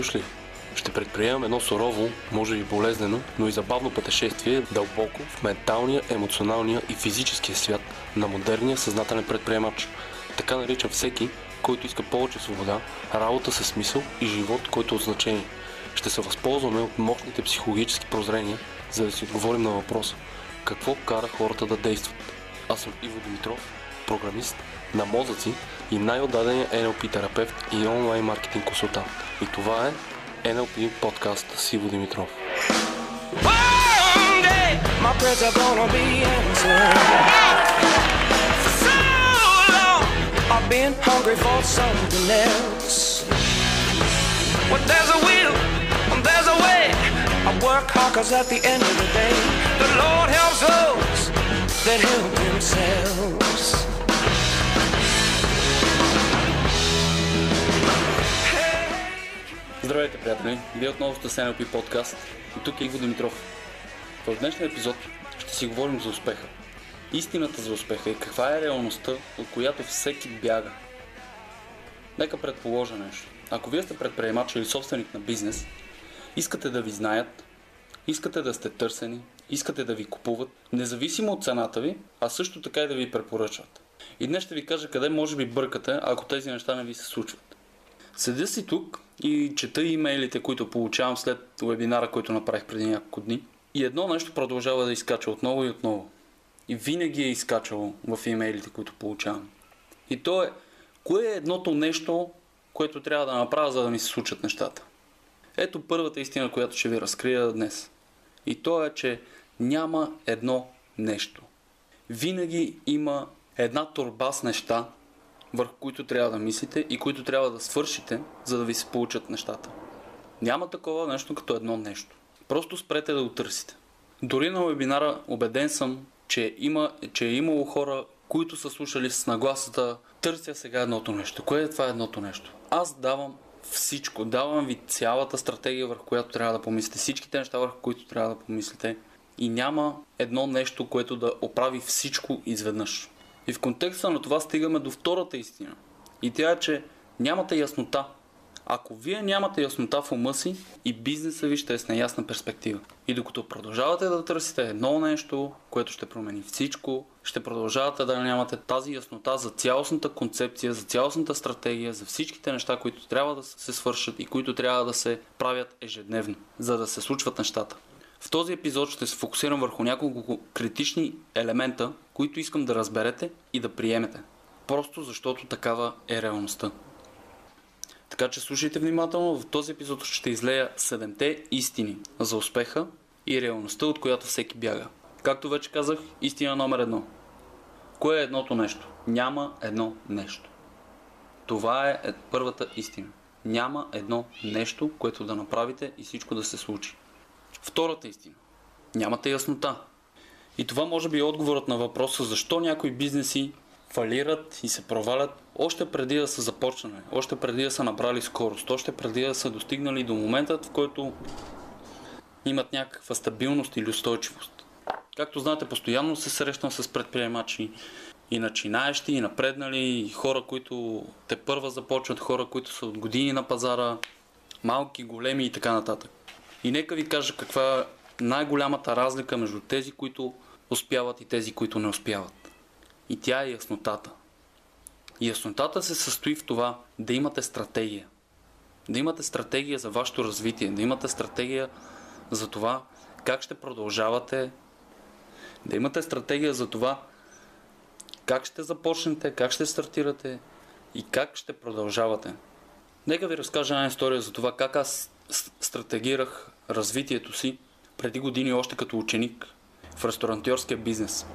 дошли! Ще предприемам едно сурово, може би болезнено, но и забавно пътешествие дълбоко в менталния, емоционалния и физическия свят на модерния съзнателен предприемач. Така наричам всеки, който иска повече свобода, работа със смисъл и живот, който е от значение. Ще се възползваме от мощните психологически прозрения, за да си отговорим на въпроса какво кара хората да действат. Аз съм Иво Димитров, програмист на мозъци и най-отдадения NLP терапевт и онлайн маркетинг консултант. И това е NLP подкаст с Иво Димитров. One day my prayers are gonna be answered. For so long I've been hungry for something else. When there's a will, when there's a way, I work hard 'cause at the end of the day, the Lord helps those that help themselves. Здравейте, приятели! Вие отново сте с NLP подкаст и тук е Иво Димитров. В днешния епизод ще си говорим за успеха. Истината за успеха и каква е реалността, от която всеки бяга. Нека предположа нещо. Ако вие сте предприемач или собственик на бизнес, искате да ви знаят, искате да сте търсени, искате да ви купуват, независимо от цената ви, а също така и да ви препоръчват. И днес ще ви кажа къде може би бъркате, ако тези неща не ви се случват. Седя си тук и чета имейлите, които получавам след вебинара, който направих преди няколко дни. И едно нещо продължава да изкача отново и отново. И винаги е изкачало в имейлите, които получавам. И то е, кое е едното нещо, което трябва да направя, за да ми се случат нещата. Ето първата истина, която ще ви разкрия днес. И то е, че няма едно нещо. Винаги има една турба с неща, върху които трябва да мислите и които трябва да свършите, за да ви се получат нещата. Няма такова нещо като едно нещо. Просто спрете да го търсите. Дори на вебинара убеден съм, че, има, че е имало хора, които са слушали с нагласата търся сега едното нещо. Кое е това едното нещо? Аз давам всичко. Давам ви цялата стратегия, върху която трябва да помислите. Всичките неща, върху които трябва да помислите. И няма едно нещо, което да оправи всичко изведнъж. И в контекста на това стигаме до втората истина. И тя е, че нямате яснота. Ако вие нямате яснота в ума си, и бизнеса ви ще е с неясна перспектива. И докато продължавате да търсите едно нещо, което ще промени всичко, ще продължавате да нямате тази яснота за цялостната концепция, за цялостната стратегия, за всичките неща, които трябва да се свършат и които трябва да се правят ежедневно, за да се случват нещата. В този епизод ще се фокусирам върху няколко критични елемента, които искам да разберете и да приемете. Просто защото такава е реалността. Така че слушайте внимателно, в този епизод ще излея 7-те истини за успеха и реалността, от която всеки бяга. Както вече казах, истина номер едно. Кое е едното нещо? Няма едно нещо. Това е първата истина. Няма едно нещо, което да направите и всичко да се случи. Втората истина. Нямате яснота. И това може би е отговорът на въпроса защо някои бизнеси фалират и се провалят още преди да са започнали, още преди да са набрали скорост, още преди да са достигнали до момента, в който имат някаква стабилност или устойчивост. Както знаете, постоянно се срещам с предприемачи и начинаещи, и напреднали, и хора, които те първа започват, хора, които са от години на пазара, малки, големи и така нататък. И нека ви кажа каква е най-голямата разлика между тези, които успяват и тези, които не успяват. И тя е яснотата. И яснотата се състои в това да имате стратегия. Да имате стратегия за вашето развитие, да имате стратегия за това как ще продължавате, да имате стратегия за това как ще започнете, как ще стартирате и как ще продължавате. Нека ви разкажа една история за това как аз стратегирах развитието си преди години още като ученик в ресторантьорския бизнес.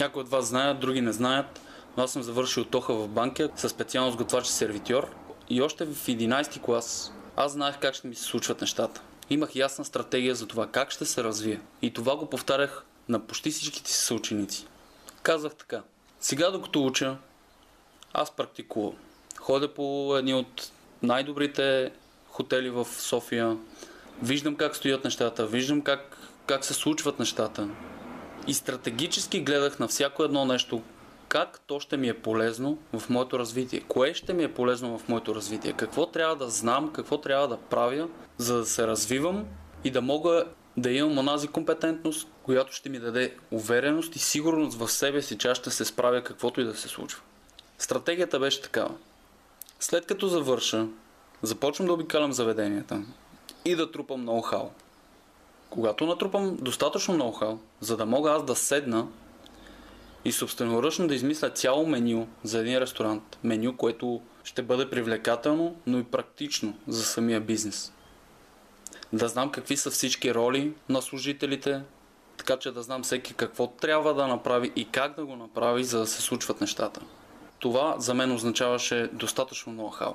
Някои от вас знаят, други не знаят, но аз съм завършил тоха в банка със специалност готвач сервитьор и още в 11 клас аз знаех как ще ми се случват нещата. Имах ясна стратегия за това как ще се развия. И това го повтарях на почти всичките си съученици. Казах така. Сега докато уча, аз практикувам. Ходя по едни от най-добрите хотели в София. Виждам как стоят нещата, виждам как, как се случват нещата. И стратегически гледах на всяко едно нещо, как то ще ми е полезно в моето развитие. Кое ще ми е полезно в моето развитие. Какво трябва да знам, какво трябва да правя, за да се развивам и да мога да имам онази компетентност, която ще ми даде увереност и сигурност в себе си, че аз ще се справя каквото и да се случва. Стратегията беше такава. След като завърша, започвам да обикалям заведенията и да трупам ноу-хау. Когато натрупам достатъчно ноу-хау, за да мога аз да седна и собственоръчно да измисля цяло меню за един ресторант. Меню, което ще бъде привлекателно, но и практично за самия бизнес. Да знам какви са всички роли на служителите, така че да знам всеки какво трябва да направи и как да го направи, за да се случват нещата. Това за мен означаваше достатъчно ноу-хау.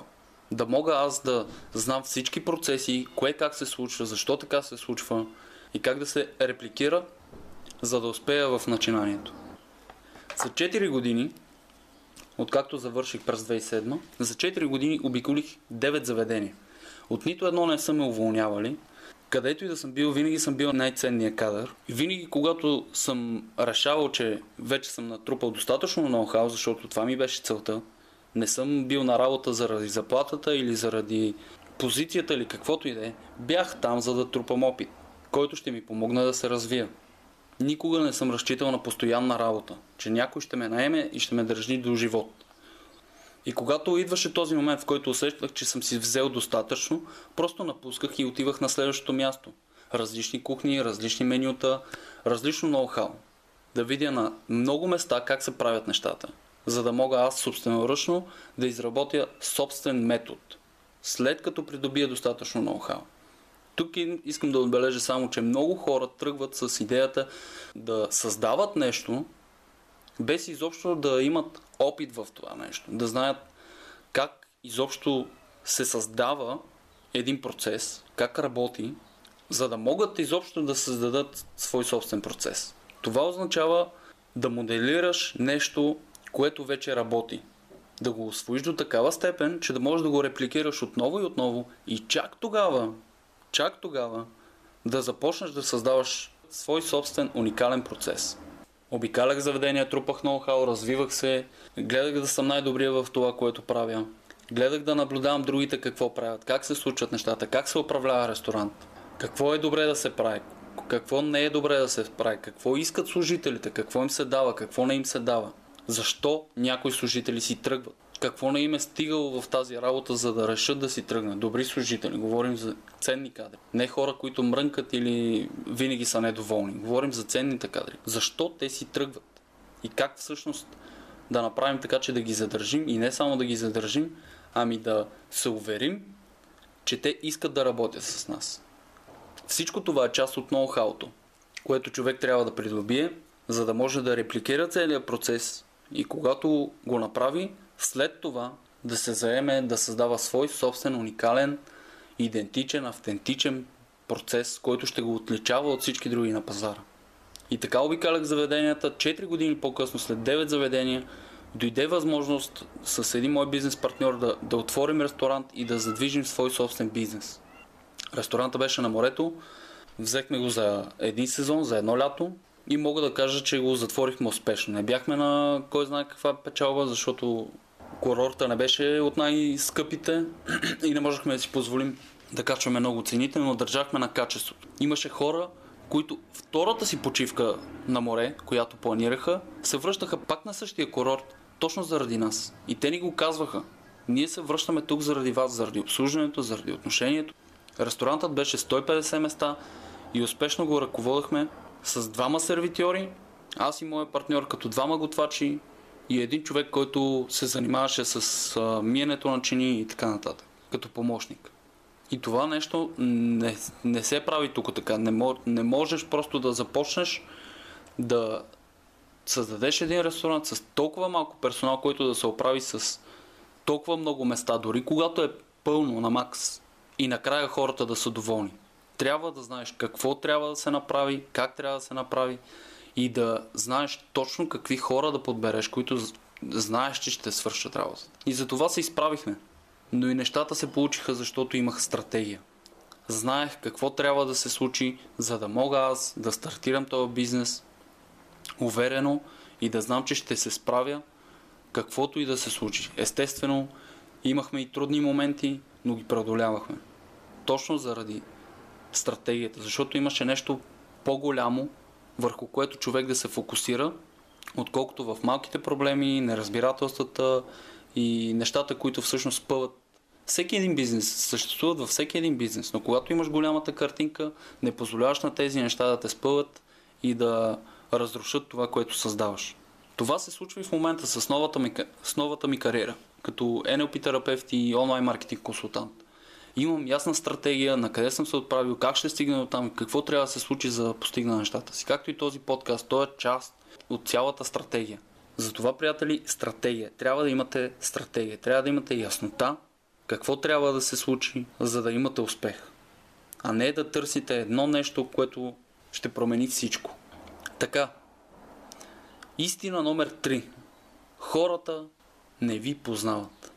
Да мога аз да знам всички процеси, кое как се случва, защо така се случва и как да се репликира, за да успея в начинанието. За 4 години, откакто завърших през 2007, за 4 години обиколих 9 заведения. От нито едно не са ме уволнявали. Където и да съм бил, винаги съм бил най-ценният кадър. Винаги, когато съм решавал, че вече съм натрупал достатъчно ноу-хау, защото това ми беше целта, не съм бил на работа заради заплатата или заради позицията или каквото и да е, бях там, за да трупам опит, който ще ми помогне да се развия. Никога не съм разчитал на постоянна работа, че някой ще ме наеме и ще ме държи до живот. И когато идваше този момент, в който усещах, че съм си взел достатъчно, просто напусках и отивах на следващото място. Различни кухни, различни менюта, различно ноу-хау. Да видя на много места как се правят нещата, за да мога аз собственоръчно да изработя собствен метод, след като придобия достатъчно ноу-хау. Тук искам да отбележа само, че много хора тръгват с идеята да създават нещо, без изобщо да имат опит в това нещо, да знаят как изобщо се създава един процес, как работи, за да могат изобщо да създадат свой собствен процес. Това означава да моделираш нещо, което вече работи. Да го освоиш до такава степен, че да можеш да го репликираш отново и отново и чак тогава чак тогава да започнеш да създаваш свой собствен уникален процес. Обикалях заведения, трупах ноу-хау, развивах се, гледах да съм най-добрия в това, което правя. Гледах да наблюдавам другите какво правят, как се случват нещата, как се управлява ресторант, какво е добре да се прави, какво не е добре да се прави, какво искат служителите, какво им се дава, какво не им се дава, защо някои служители си тръгват какво не им е стигало в тази работа, за да решат да си тръгнат. Добри служители, говорим за ценни кадри. Не хора, които мрънкат или винаги са недоволни. Говорим за ценните кадри. Защо те си тръгват? И как всъщност да направим така, че да ги задържим и не само да ги задържим, ами да се уверим, че те искат да работят с нас. Всичко това е част от ноу-хауто, което човек трябва да придобие, за да може да репликира целият процес и когато го направи, след това да се заеме да създава свой собствен, уникален, идентичен, автентичен процес, който ще го отличава от всички други на пазара. И така обикалях заведенията. 4 години по-късно, след 9 заведения, дойде възможност с един мой бизнес партньор да, да отворим ресторант и да задвижим свой собствен бизнес. Ресторанта беше на морето, взехме го за един сезон, за едно лято и мога да кажа, че го затворихме успешно. Не бяхме на кой знае каква печалба, защото курорта не беше от най-скъпите и не можехме да си позволим да качваме много цените, но държахме на качеството. Имаше хора, които втората си почивка на море, която планираха, се връщаха пак на същия курорт, точно заради нас. И те ни го казваха. Ние се връщаме тук заради вас, заради обслужването, заради отношението. Ресторантът беше 150 места и успешно го ръководахме с двама сервитьори, аз и моят партньор като двама готвачи, и един човек, който се занимаваше с а, миенето на чини и така нататък, като помощник. И това нещо не, не се прави тук така. Не, не можеш просто да започнеш да създадеш един ресторант с толкова малко персонал, който да се оправи с толкова много места, дори когато е пълно на макс и накрая хората да са доволни. Трябва да знаеш какво трябва да се направи, как трябва да се направи, и да знаеш точно какви хора да подбереш, които знаеш, че ще свършат работата. И за това се изправихме. Но и нещата се получиха, защото имах стратегия. Знаех какво трябва да се случи, за да мога аз да стартирам този бизнес уверено и да знам, че ще се справя каквото и да се случи. Естествено, имахме и трудни моменти, но ги преодолявахме. Точно заради стратегията, защото имаше нещо по-голямо, върху което човек да се фокусира, отколкото в малките проблеми, неразбирателствата и нещата, които всъщност спъват всеки един бизнес, съществуват във всеки един бизнес, но когато имаш голямата картинка, не позволяваш на тези неща да те спъват и да разрушат това, което създаваш. Това се случва и в момента с новата ми, с новата ми кариера, като NLP терапевт и онлайн маркетинг консултант. Имам ясна стратегия на къде съм се отправил, как ще стигна до там, какво трябва да се случи за да постигна нещата си. Както и този подкаст, той е част от цялата стратегия. Затова, приятели, стратегия. Трябва да имате стратегия. Трябва да имате яснота какво трябва да се случи, за да имате успех. А не да търсите едно нещо, което ще промени всичко. Така. Истина номер 3. Хората не ви познават.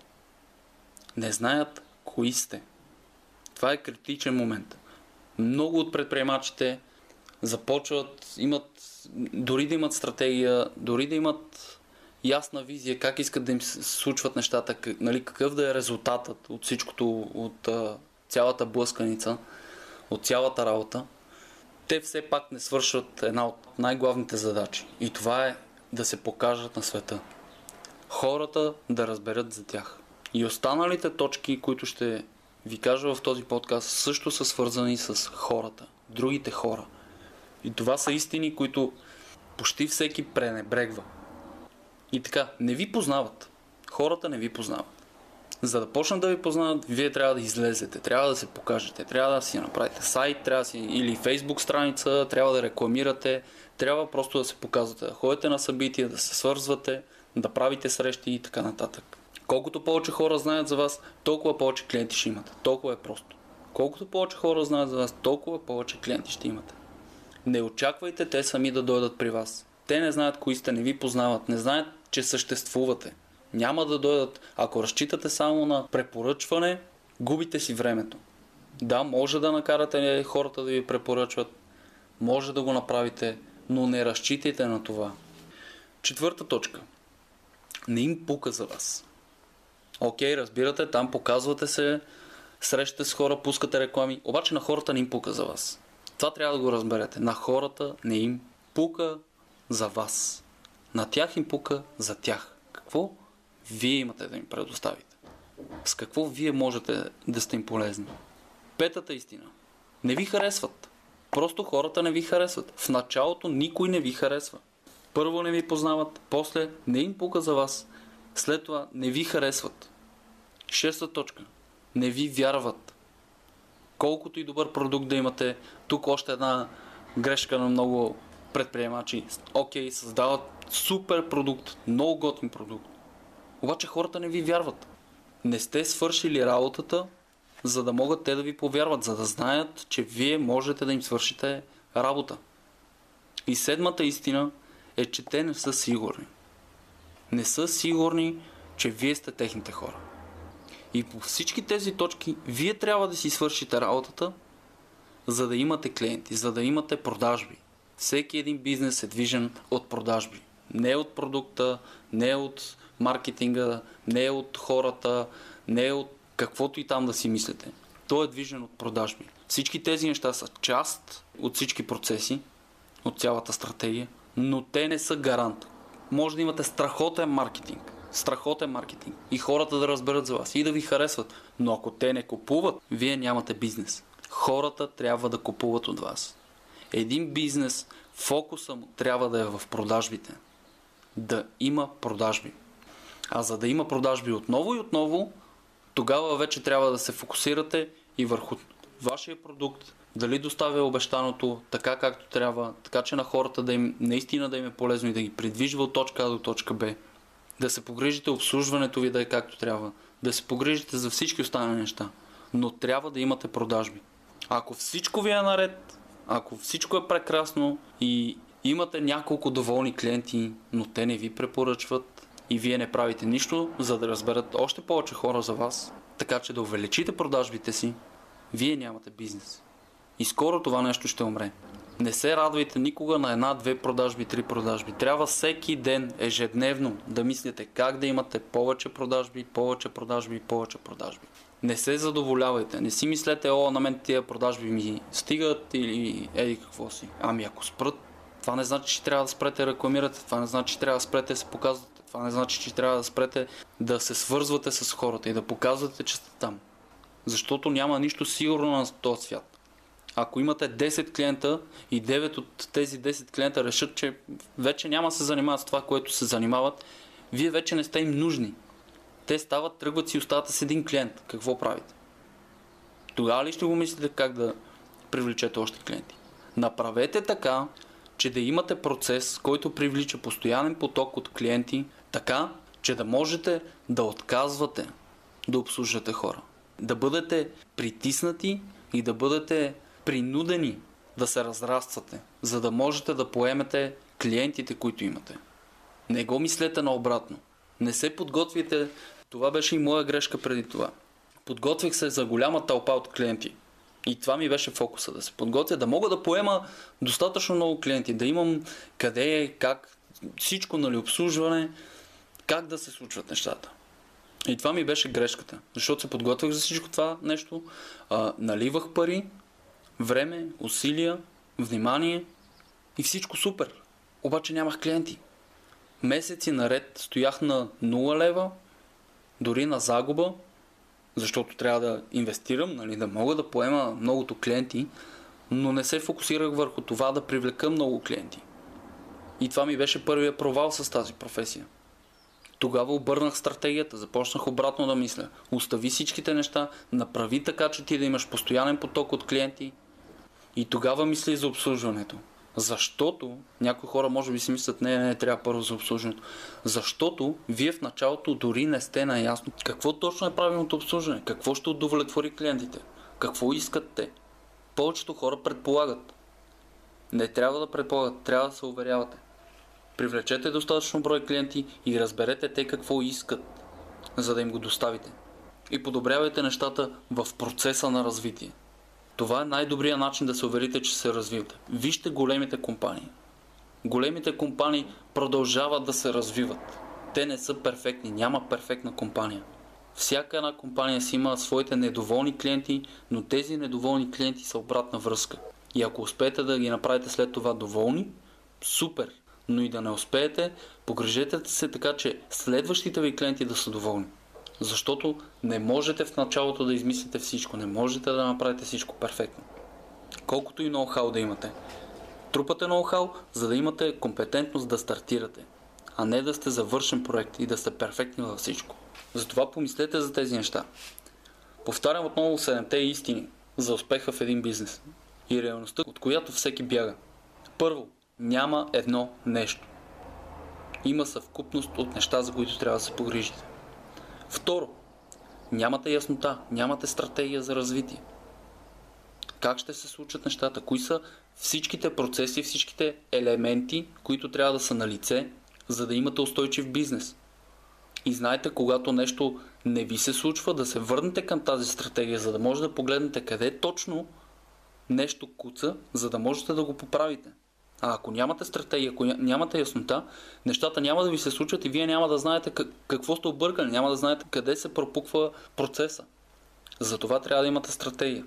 Не знаят кои сте. Това е критичен момент. Много от предприемачите започват, имат, дори да имат стратегия, дори да имат ясна визия как искат да им случват нещата, как, нали, какъв да е резултатът от всичкото, от а, цялата блъсканица, от цялата работа, те все пак не свършват една от най-главните задачи. И това е да се покажат на света. Хората да разберат за тях. И останалите точки, които ще ви кажа в този подкаст, също са свързани с хората, другите хора. И това са истини, които почти всеки пренебрегва. И така, не ви познават. Хората не ви познават. За да почнат да ви познават, вие трябва да излезете, трябва да се покажете, трябва да си направите сайт, трябва да си или фейсбук страница, трябва да рекламирате, трябва просто да се показвате, да ходите на събития, да се свързвате, да правите срещи и така нататък. Колкото повече хора знаят за вас, толкова повече клиенти ще имате. Толкова е просто. Колкото повече хора знаят за вас, толкова повече клиенти ще имате. Не очаквайте те сами да дойдат при вас. Те не знаят кои сте, не ви познават, не знаят, че съществувате. Няма да дойдат. Ако разчитате само на препоръчване, губите си времето. Да, може да накарате хората да ви препоръчват, може да го направите, но не разчитайте на това. Четвърта точка. Не им пука за вас. Окей, разбирате, там показвате се, срещате с хора, пускате реклами, обаче на хората не им пука за вас. Това трябва да го разберете. На хората не им пука за вас. На тях им пука за тях. Какво вие имате да им предоставите? С какво вие можете да сте им полезни? Петата истина. Не ви харесват. Просто хората не ви харесват. В началото никой не ви харесва. Първо не ви познават, после не им пука за вас, след това не ви харесват. Шеста точка. Не ви вярват. Колкото и добър продукт да имате, тук още една грешка на много предприемачи. Окей, създават супер продукт, много готин продукт. Обаче хората не ви вярват. Не сте свършили работата, за да могат те да ви повярват, за да знаят, че вие можете да им свършите работа. И седмата истина е, че те не са сигурни. Не са сигурни, че вие сте техните хора. И по всички тези точки, вие трябва да си свършите работата, за да имате клиенти, за да имате продажби. Всеки един бизнес е движен от продажби. Не от продукта, не от маркетинга, не от хората, не от каквото и там да си мислите. Той е движен от продажби. Всички тези неща са част от всички процеси, от цялата стратегия, но те не са гарант. Може да имате страхотен маркетинг, страхотен маркетинг и хората да разберат за вас и да ви харесват, но ако те не купуват, вие нямате бизнес. Хората трябва да купуват от вас. Един бизнес, фокуса му трябва да е в продажбите. Да има продажби. А за да има продажби отново и отново, тогава вече трябва да се фокусирате и върху вашия продукт, дали доставя обещаното така както трябва, така че на хората да им наистина да им е полезно и да ги придвижва от точка А до точка Б. Да се погрижите обслужването ви да е както трябва. Да се погрижите за всички останали неща. Но трябва да имате продажби. Ако всичко ви е наред, ако всичко е прекрасно и имате няколко доволни клиенти, но те не ви препоръчват и вие не правите нищо, за да разберат още повече хора за вас, така че да увеличите продажбите си, вие нямате бизнес. И скоро това нещо ще умре. Не се радвайте никога на една, две продажби, три продажби. Трябва всеки ден, ежедневно да мислите как да имате повече продажби, повече продажби, повече продажби. Не се задоволявайте. Не си мислете, о, на мен тия продажби ми стигат или еди какво си. Ами ако спрат, това не значи, че трябва да спрете рекламирате, това не значи, че трябва да спрете да се показвате, това не значи, че трябва да спрете да се свързвате с хората и да показвате, че сте там. Защото няма нищо сигурно на този свят. Ако имате 10 клиента и 9 от тези 10 клиента решат, че вече няма се занимават с това, което се занимават, вие вече не сте им нужни. Те стават, тръгват си остават с един клиент. Какво правите? Тогава ли ще го мислите как да привлечете още клиенти? Направете така, че да имате процес, който привлича постоянен поток от клиенти, така, че да можете да отказвате да обслужвате хора. Да бъдете притиснати и да бъдете принудени да се разраствате, за да можете да поемете клиентите, които имате. Не го мислете наобратно. Не се подготвите. Това беше и моя грешка преди това. Подготвих се за голяма тълпа от клиенти. И това ми беше фокуса, да се подготвя, да мога да поема достатъчно много клиенти, да имам къде как, всичко, нали, обслужване, как да се случват нещата. И това ми беше грешката, защото се подготвях за всичко това нещо, а, наливах пари, време, усилия, внимание и всичко супер. Обаче нямах клиенти. Месеци наред стоях на 0 лева, дори на загуба, защото трябва да инвестирам, нали, да мога да поема многото клиенти, но не се фокусирах върху това да привлека много клиенти. И това ми беше първия провал с тази професия. Тогава обърнах стратегията, започнах обратно да мисля. Остави всичките неща, направи така, че ти да имаш постоянен поток от клиенти и тогава мисли за обслужването. Защото, някои хора може би си мислят, не, не, не трябва първо за обслужването. Защото вие в началото дори не сте наясно какво точно е правилното обслужване, какво ще удовлетвори клиентите, какво искат те. Повечето хора предполагат. Не трябва да предполагат, трябва да се уверявате. Привлечете достатъчно брой клиенти и разберете те какво искат, за да им го доставите. И подобрявайте нещата в процеса на развитие. Това е най-добрият начин да се уверите, че се развивате. Вижте големите компании. Големите компании продължават да се развиват. Те не са перфектни, няма перфектна компания. Всяка една компания си има своите недоволни клиенти, но тези недоволни клиенти са обратна връзка. И ако успеете да ги направите след това доволни, супер! Но и да не успеете, погрежете се така, че следващите ви клиенти да са доволни. Защото не можете в началото да измислите всичко, не можете да направите всичко перфектно. Колкото и ноу-хау да имате. Трупате ноу-хау, за да имате компетентност да стартирате, а не да сте завършен проект и да сте перфектни във всичко. Затова помислете за тези неща. Повтарям отново седемте истини за успеха в един бизнес и реалността, от която всеки бяга. Първо, няма едно нещо. Има съвкупност от неща, за които трябва да се погрижите. Второ, нямате яснота, нямате стратегия за развитие. Как ще се случат нещата? Кои са всичките процеси, всичките елементи, които трябва да са на лице, за да имате устойчив бизнес? И знаете, когато нещо не ви се случва, да се върнете към тази стратегия, за да може да погледнете къде точно нещо куца, за да можете да го поправите. А ако нямате стратегия, ако нямате яснота, нещата няма да ви се случат и вие няма да знаете какво сте объркали, няма да знаете къде се пропуква процеса. Затова трябва да имате стратегия.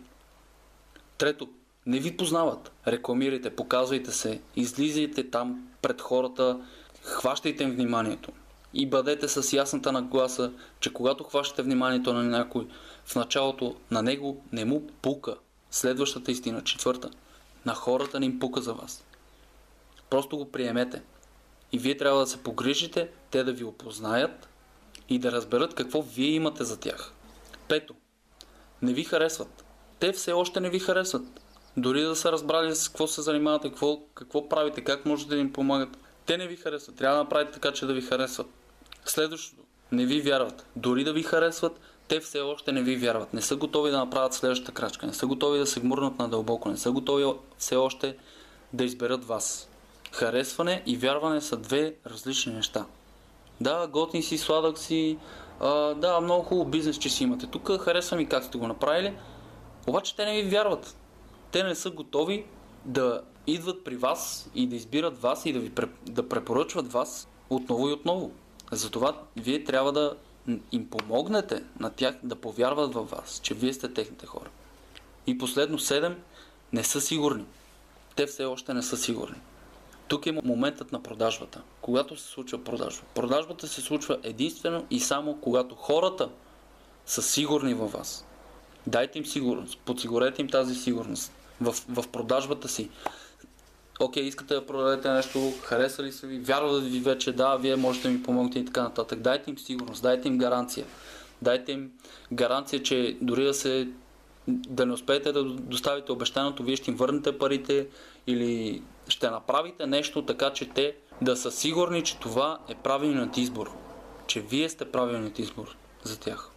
Трето, не ви познават. Рекламирайте, показвайте се, излизайте там пред хората, хващайте им вниманието. И бъдете с ясната нагласа, че когато хващате вниманието на някой, в началото на него не му пука. Следващата истина, четвърта. На хората не им пука за вас. Просто го приемете. И вие трябва да се погрижите, те да ви опознаят и да разберат какво вие имате за тях. Пето. Не ви харесват. Те все още не ви харесват. Дори да са разбрали с какво се занимавате, какво, какво правите, как можете да им помагат. Те не ви харесват. Трябва да направите така, че да ви харесват. Следващото. Не ви вярват. Дори да ви харесват, те все още не ви вярват. Не са готови да направят следващата крачка. Не са готови да се гмурнат надълбоко. Не са готови все още да изберат вас. Харесване и вярване са две различни неща. Да, готин си, сладък си, а, да, много хубаво бизнес, че си имате. Тук харесва ми как сте го направили, обаче те не ви вярват. Те не са готови да идват при вас и да избират вас и да ви да препоръчват вас отново и отново. Затова вие трябва да им помогнете на тях да повярват във вас, че вие сте техните хора. И последно, седем не са сигурни. Те все още не са сигурни. Тук е моментът на продажбата. Когато се случва продажба. Продажбата се случва единствено и само когато хората са сигурни във вас. Дайте им сигурност, подсигурете им тази сигурност в, в продажбата си. Окей, искате да продадете нещо, хареса ли се ви, вярват ви вече, да, вие можете да ми помогнете и така нататък. Дайте им сигурност, дайте им гаранция. Дайте им гаранция, че дори да се да не успеете да доставите обещаното, вие ще им върнете парите или ще направите нещо така, че те да са сигурни, че това е правилният избор. Че вие сте правилният избор за тях.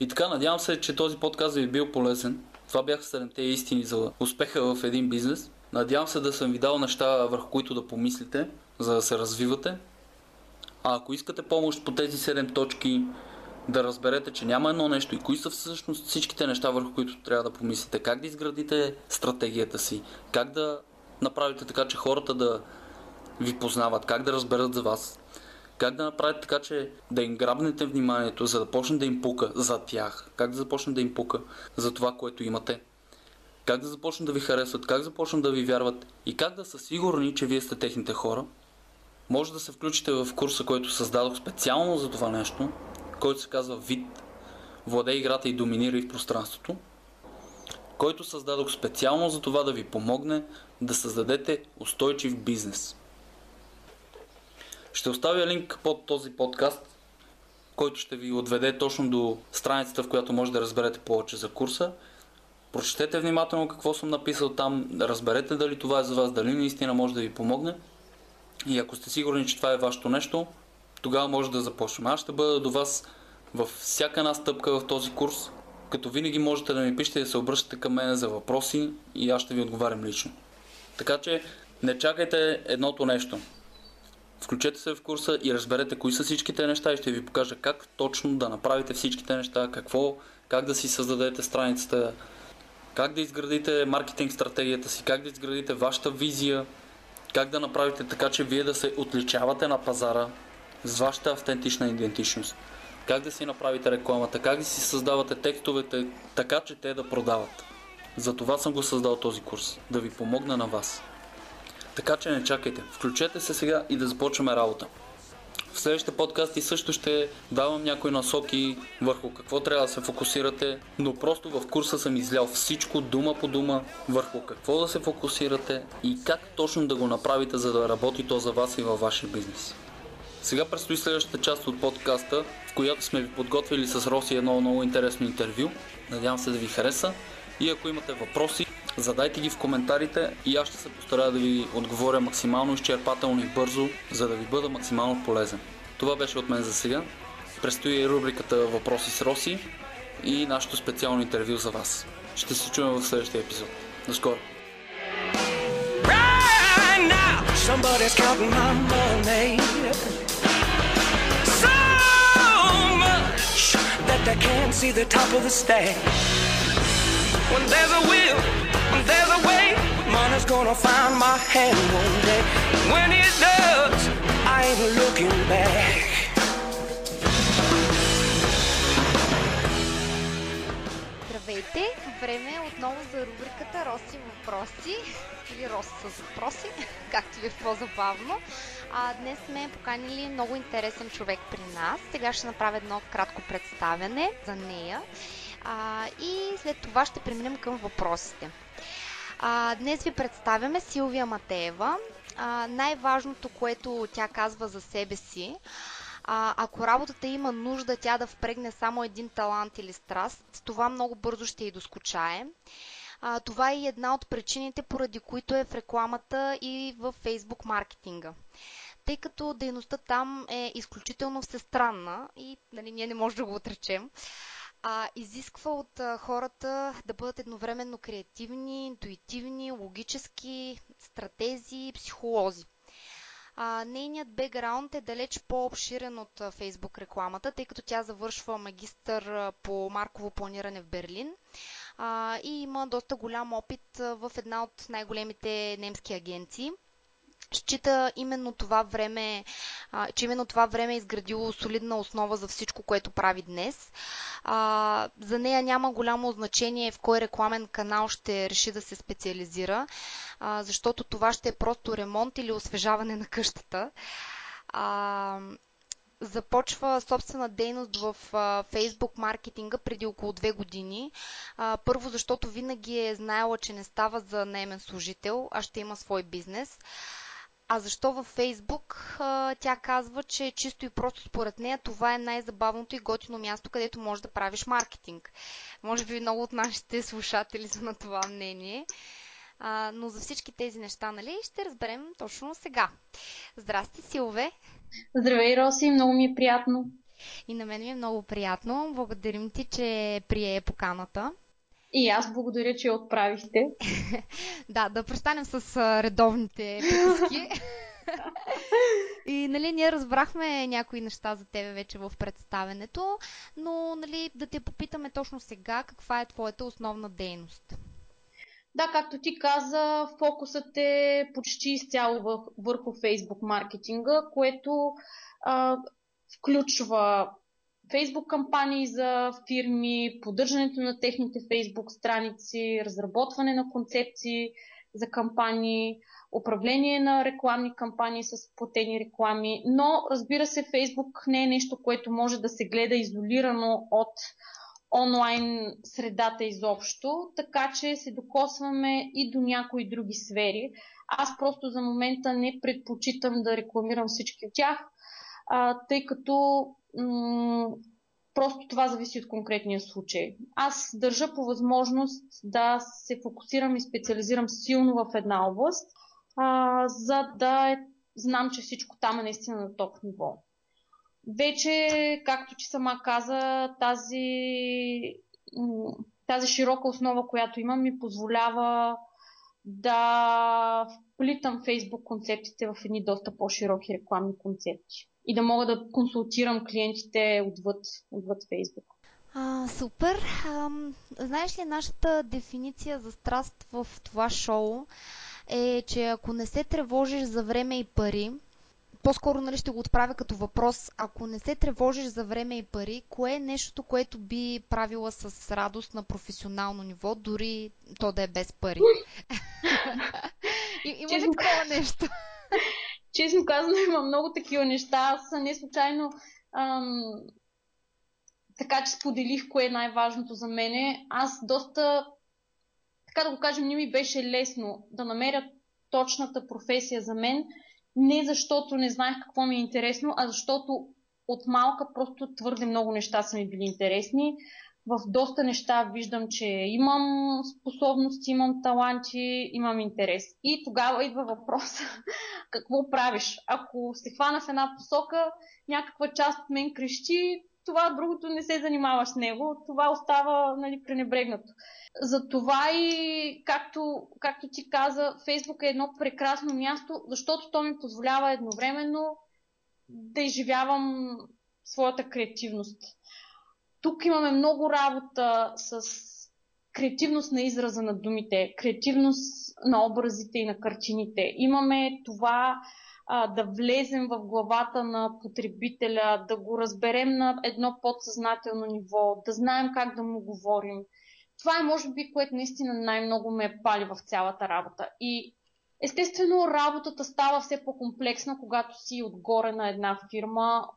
И така, надявам се, че този подкаст ви е бил полезен. Това бяха седемте истини за успеха в един бизнес. Надявам се да съм ви дал неща, върху които да помислите, за да се развивате. А ако искате помощ по тези 7 точки, да разберете, че няма едно нещо и кои са всъщност всичките неща, върху които трябва да помислите. Как да изградите стратегията си, как да направите така, че хората да ви познават, как да разберат за вас, как да направите така, че да им грабнете вниманието, за да почне да им пука за тях, как да започне да им пука за това, което имате, как да започнат да ви харесват, как започнат да ви вярват и как да са сигурни, че вие сте техните хора. Може да се включите в курса, който създадох специално за това нещо, който се казва Вид, владей играта и доминирай в пространството, който създадох специално за това да ви помогне да създадете устойчив бизнес. Ще оставя линк под този подкаст, който ще ви отведе точно до страницата, в която може да разберете повече за курса. Прочетете внимателно какво съм написал там, разберете дали това е за вас, дали наистина може да ви помогне. И ако сте сигурни, че това е вашето нещо, тогава може да започнем. Аз ще бъда до вас във всяка една стъпка в този курс, като винаги можете да ми пишете и да се обръщате към мен за въпроси и аз ще ви отговарям лично. Така че не чакайте едното нещо. Включете се в курса и разберете кои са всичките неща и ще ви покажа как точно да направите всичките неща, какво, как да си създадете страницата, как да изградите маркетинг стратегията си, как да изградите вашата визия, как да направите така, че вие да се отличавате на пазара с вашата автентична идентичност. Как да си направите рекламата, как да си създавате текстовете така, че те да продават. За това съм го създал този курс, да ви помогна на вас. Така че не чакайте, включете се сега и да започваме работа. В следващите подкасти също ще давам някои насоки върху какво трябва да се фокусирате, но просто в курса съм излял всичко дума по дума върху какво да се фокусирате и как точно да го направите, за да работи то за вас и във вашия бизнес. Сега предстои следващата част от подкаста, в която сме ви подготвили с Роси едно много интересно интервю. Надявам се да ви хареса. И ако имате въпроси, задайте ги в коментарите и аз ще се постарая да ви отговоря максимално изчерпателно и бързо, за да ви бъда максимално полезен. Това беше от мен за сега. Предстои рубриката Въпроси с Роси и нашето специално интервю за вас. Ще се чуем в следващия епизод. До скоро! Somebody's counting. That they can't see the top of the stack. When there's a will, when there's a way, money's gonna find my hand one day. When it does, I ain't looking back. Здравейте! Време е отново за рубриката Роси въпроси или Роси с въпроси, както ви е по-забавно. А, днес сме поканили много интересен човек при нас. Сега ще направя едно кратко представяне за нея а, и след това ще преминем към въпросите. А, днес ви представяме Силвия Матеева. Най-важното, което тя казва за себе си, а, ако работата има нужда тя да впрегне само един талант или страст, това много бързо ще и доскочае. А, това е една от причините, поради които е в рекламата и в фейсбук маркетинга. Тъй като дейността там е изключително всестранна и нали, ние не можем да го отречем, а, изисква от а, хората да бъдат едновременно креативни, интуитивни, логически, стратези, психолози. А, нейният бекграунд е далеч по-обширен от Фейсбук рекламата, тъй като тя завършва магистър по марково планиране в Берлин. а, и има доста голям опит в една от най-големите немски агенции счита именно това време, че именно това време е изградило солидна основа за всичко, което прави днес. За нея няма голямо значение в кой рекламен канал ще реши да се специализира, защото това ще е просто ремонт или освежаване на къщата. Започва собствена дейност в Фейсбук маркетинга преди около две години. Първо, защото винаги е знаела, че не става за наемен служител, а ще има свой бизнес. А защо във Фейсбук? Тя казва, че чисто и просто според нея това е най-забавното и готино място, където можеш да правиш маркетинг. Може би много от нашите слушатели са на това мнение. А, но за всички тези неща, нали, ще разберем точно сега. Здрасти, Силве! Здравей, Роси! Много ми е приятно. И на мен ми е много приятно. Благодарим ти, че прие поканата. И аз благодаря, че отправихте. да, да престанем с редовните приказки. И нали, ние разбрахме някои неща за тебе вече в представенето, но нали, да те попитаме точно сега каква е твоята основна дейност. Да, както ти каза, фокусът е почти изцяло върху Facebook маркетинга, което а, включва Facebook кампании за фирми, поддържането на техните Facebook страници, разработване на концепции за кампании, управление на рекламни кампании с платени реклами. Но, разбира се, Facebook не е нещо, което може да се гледа изолирано от онлайн средата изобщо, така че се докосваме и до някои други сфери. Аз просто за момента не предпочитам да рекламирам всички от тях, тъй като просто това зависи от конкретния случай. Аз държа по възможност да се фокусирам и специализирам силно в една област, а, за да е, знам, че всичко там е наистина на топ ниво. Вече, както ти сама каза, тази, тази широка основа, която имам, ми позволява да вплитам Facebook концептите в едни доста по-широки рекламни концепти и да мога да консултирам клиентите отвъд, отвъд Facebook. А, супер. А, знаеш ли, нашата дефиниция за страст в това шоу е, че ако не се тревожиш за време и пари, по-скоро нали, ще го отправя като въпрос. Ако не се тревожиш за време и пари, кое е нещото, което би правила с радост на професионално ниво, дори то да е без пари? Има ли такова нещо? Честно казано, има много такива неща. Аз не случайно ам, така че споделих кое е най-важното за мене. Аз доста, така да го кажем, не ми беше лесно да намеря точната професия за мен – не защото не знаех какво ми е интересно, а защото от малка просто твърде много неща са ми били интересни. В доста неща виждам, че имам способности, имам таланти, имам интерес. И тогава идва въпрос какво правиш? Ако се хвана в една посока, някаква част от мен крещи, това другото не се занимава с него, това остава нали, пренебрегнато. Затова и, както, както ти каза, Фейсбук е едно прекрасно място, защото то ми позволява едновременно да изживявам своята креативност. Тук имаме много работа с креативност на израза на думите, креативност на образите и на картините. Имаме това а, да влезем в главата на потребителя, да го разберем на едно подсъзнателно ниво, да знаем как да му говорим. Това е, може би, което наистина най-много ме пали в цялата работа. И естествено, работата става все по-комплексна, когато си отгоре на една фирма,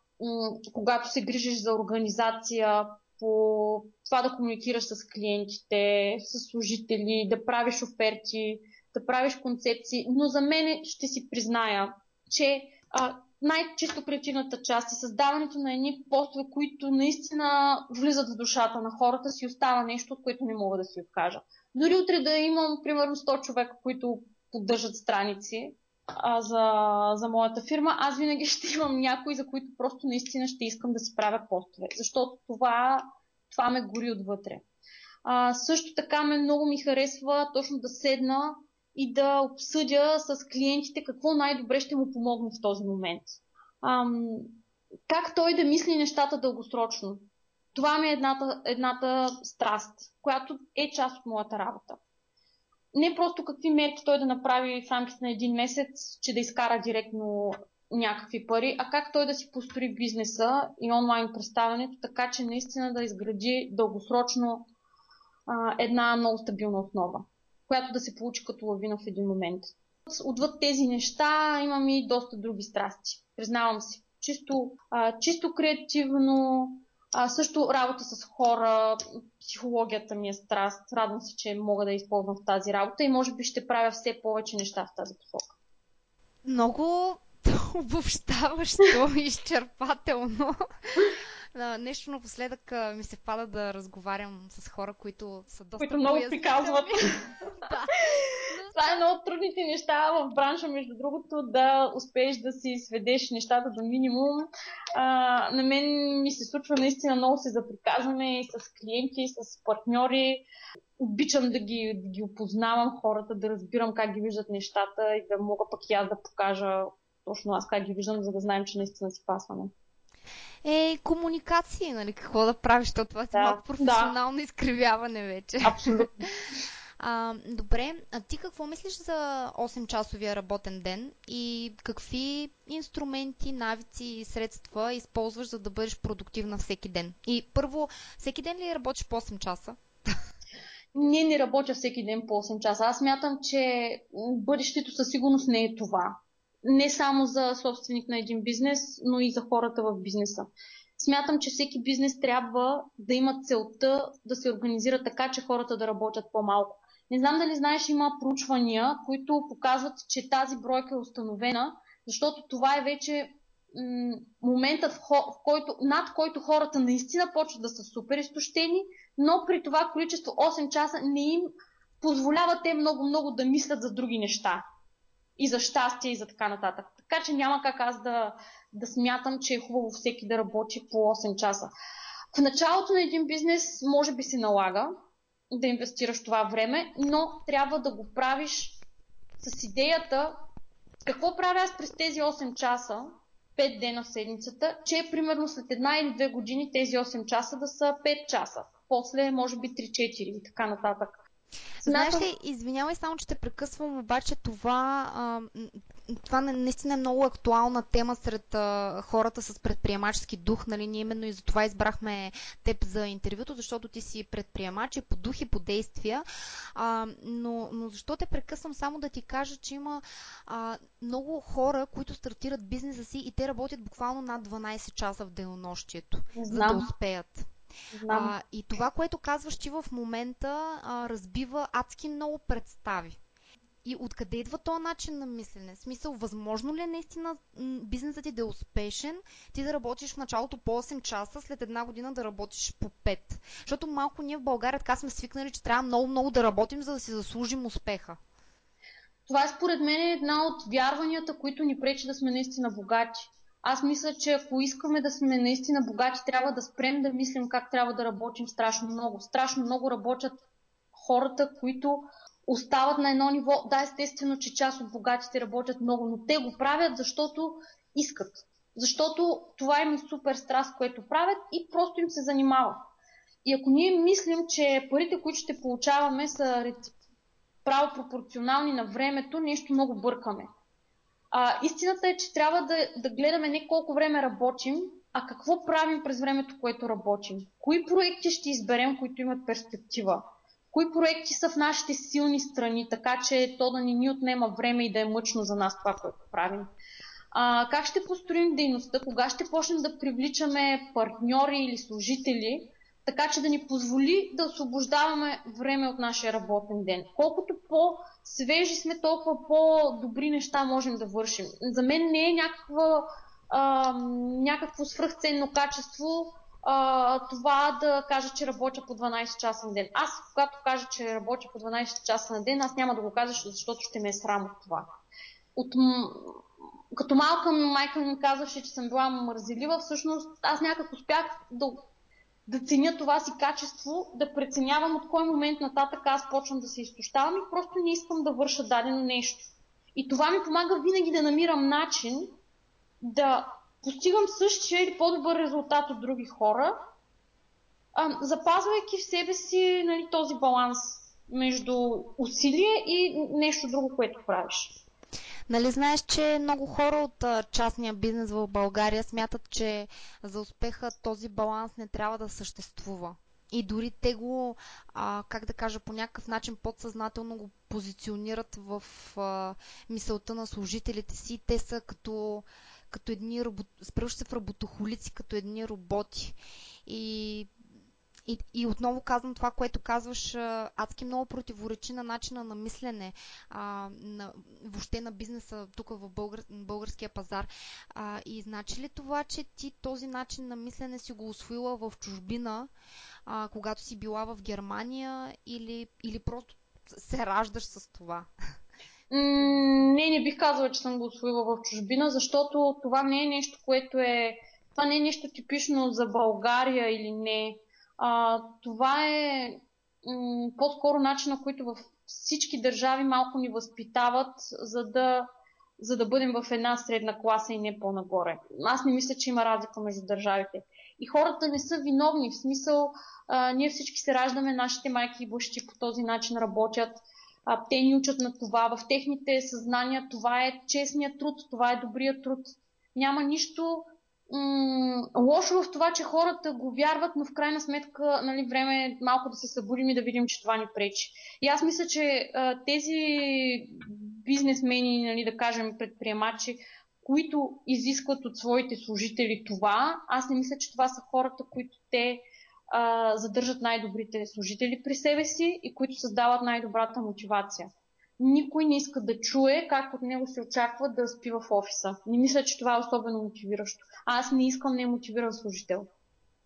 когато се грижиш за организация, по това да комуникираш с клиентите, с служители, да правиш оферти, да правиш концепции. Но за мен ще си призная, че най-чисто креативната част и създаването на едни постове, които наистина влизат в душата на хората, си остава нещо, от което не мога да си откажа. Дори утре да имам, примерно, 100 човека, които поддържат страници а, за, за моята фирма, аз винаги ще имам някои, за които просто наистина ще искам да си правя постове. Защото това, това ме гори отвътре. А, също така ме много ми харесва точно да седна и да обсъдя с клиентите какво най-добре ще му помогне в този момент. Ам, как той да мисли нещата дългосрочно. Това ми е едната, едната страст, която е част от моята работа. Не просто какви мерки той да направи в рамките на един месец, че да изкара директно някакви пари, а как той да си построи бизнеса и онлайн представянето, така че наистина да изгради дългосрочно а, една много стабилна основа, която да се получи като лавина в един момент. Отвъд тези неща имам и доста други страсти. Признавам си. Чисто, а, чисто креативно, а, също работа с хора, психологията ми е страст. Радвам се, че мога да използвам в тази работа и може би ще правя все повече неща в тази посока. Много обобщаващо, изчерпателно. Нещо напоследък ми се пада да разговарям с хора, които са доста Които много приказват. да. Това е едно от трудните неща в бранша, между другото, да успееш да си сведеш нещата до минимум. А, на мен ми се случва наистина много се заприказваме и с клиенти, и с партньори. Обичам да ги, да ги опознавам хората, да разбирам как ги виждат нещата и да мога пък и аз да покажа точно аз как ги виждам, за да знаем, че наистина си пасваме. Е, комуникации, нали? Какво да правиш, защото това си да, малко професионално да. изкривяване вече. Абсолютно. А, добре, а ти какво мислиш за 8-часовия работен ден и какви инструменти, навици и средства използваш, за да бъдеш продуктивна всеки ден? И първо, всеки ден ли работиш по 8 часа? Не, не работя всеки ден по 8 часа. Аз мятам, че бъдещето със сигурност не е това не само за собственик на един бизнес, но и за хората в бизнеса. Смятам, че всеки бизнес трябва да има целта да се организира така, че хората да работят по-малко. Не знам дали знаеш, има проучвания, които показват, че тази бройка е установена, защото това е вече м- моментът, в, в който, над който хората наистина почват да са супер изтощени, но при това количество 8 часа не им позволява те много-много да мислят за други неща и за щастие и за така нататък. Така че няма как аз да, да смятам, че е хубаво всеки да работи по 8 часа. В началото на един бизнес може би се налага да инвестираш това време, но трябва да го правиш с идеята какво правя аз през тези 8 часа, 5 дена в седмицата, че примерно след една или две години тези 8 часа да са 5 часа. После може би 3-4 и така нататък. Знаеш ли, извинявай само, че те прекъсвам, обаче това, а, това наистина е много актуална тема сред а, хората с предприемачески дух. Нали? Ние именно и за това избрахме теб за интервюто, защото ти си предприемач и по дух и по действия. А, но, но защо те прекъсвам само да ти кажа, че има а, много хора, които стартират бизнеса си и те работят буквално над 12 часа в денонощието, за да успеят. А, и това, което казваш ти в момента, а, разбива адски много представи. И откъде идва този начин на мислене? Смисъл, възможно ли е наистина бизнесът ти да е успешен, ти да работиш в началото по 8 часа, след една година да работиш по 5? Защото малко ние в България така сме свикнали, че трябва много-много да работим, за да си заслужим успеха. Това е според мен една от вярванията, които ни пречи да сме наистина богати. Аз мисля, че ако искаме да сме наистина богати, трябва да спрем да мислим как трябва да работим страшно много. Страшно много работят хората, които остават на едно ниво. Да, естествено, че част от богатите работят много, но те го правят, защото искат. Защото това им е супер страст, което правят и просто им се занимават. И ако ние мислим, че парите, които ще получаваме, са право пропорционални на времето, нещо много бъркаме. А, истината е, че трябва да, да гледаме не колко време работим, а какво правим през времето, което работим. Кои проекти ще изберем, които имат перспектива. Кои проекти са в нашите силни страни, така че то да не ни отнема време и да е мъчно за нас това, което правим. А, как ще построим дейността, кога ще почнем да привличаме партньори или служители, така че да ни позволи да освобождаваме време от нашия работен ден. Колкото по-свежи сме, толкова по-добри неща можем да вършим. За мен не е някаква, а, някакво свръхценно качество а, това да кажа, че работя по 12 часа на ден. Аз, когато кажа, че работя по 12 часа на ден, аз няма да го кажа, защото ще ме е срам от това. От, като малка майка ми казваше, че съм била мързелива, всъщност аз някак успях да да ценя това си качество, да преценявам от кой момент нататък аз почвам да се изтощавам и просто не искам да върша дадено нещо. И това ми помага винаги да намирам начин да постигам същия или по-добър резултат от други хора, запазвайки в себе си нали, този баланс между усилие и нещо друго, което правиш. Нали знаеш, че много хора от а, частния бизнес в България смятат, че за успеха този баланс не трябва да съществува. И дори те го, а, как да кажа, по някакъв начин подсъзнателно го позиционират в а, мисълта на служителите си. Те са като, като едни робот... се в работохолици, като едни роботи. И и, и отново казвам това, което казваш, адски много противоречи на начина на мислене, а, на, въобще на бизнеса тук в българ, българския пазар. А, и значи ли това, че ти този начин на мислене си го освоила в чужбина, а, когато си била в Германия или, или просто се раждаш с това? не, не бих казала, че съм го освоила в чужбина, защото това не е нещо, което е. Това не е нещо типично за България или не. А, това е м- по-скоро начина, който във всички държави малко ни възпитават, за да, за да бъдем в една средна класа и не по-нагоре. Аз не мисля, че има разлика между държавите. И хората не са виновни, в смисъл, а, ние всички се раждаме, нашите майки и бащи по този начин работят. А, те ни учат на това. В техните съзнания това е честният труд, това е добрият труд. Няма нищо м- лошо в това, че хората го вярват, но в крайна сметка нали, време е малко да се събудим и да видим, че това ни пречи. И аз мисля, че а, тези бизнесмени, нали, да кажем предприемачи, които изискват от своите служители това, аз не мисля, че това са хората, които те а, задържат най-добрите служители при себе си и които създават най-добрата мотивация никой не иска да чуе как от него се очаква да спи в офиса. Не мисля, че това е особено мотивиращо. Аз не искам не мотивиран служител.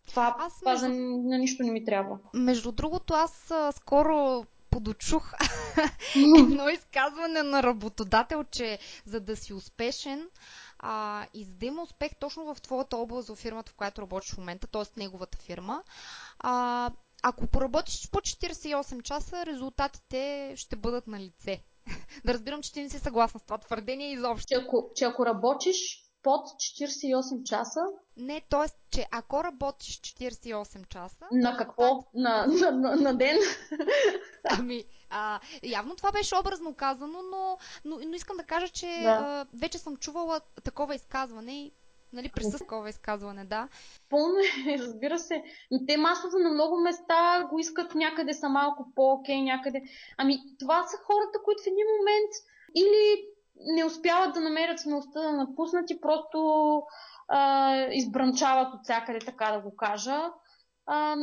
Това, аз, това между... за, на нищо не ми трябва. Между другото, аз а, скоро подочух едно изказване на работодател, че за да си успешен а, и за да има успех точно в твоята област, в фирмата, в която работиш в момента, т.е. неговата фирма, а, ако поработиш по 48 часа, резултатите ще бъдат на лице. да разбирам, че ти не си съгласна с това твърдение изобщо. Че ако, че ако работиш под 48 часа? Не, т.е. че ако работиш 48 часа... На какво? На, на, на, на ден? Ами, а, явно това беше образно казано, но, но, но искам да кажа, че да. а, вече съм чувала такова изказване и Нали, присъства такова изказване, да. Пълно е, разбира се. Те масово на много места го искат някъде са малко по-окей, някъде. Ами, това са хората, които в един момент или не успяват да намерят смелостта да напуснат и просто а, избранчават от всякъде, така да го кажа. А,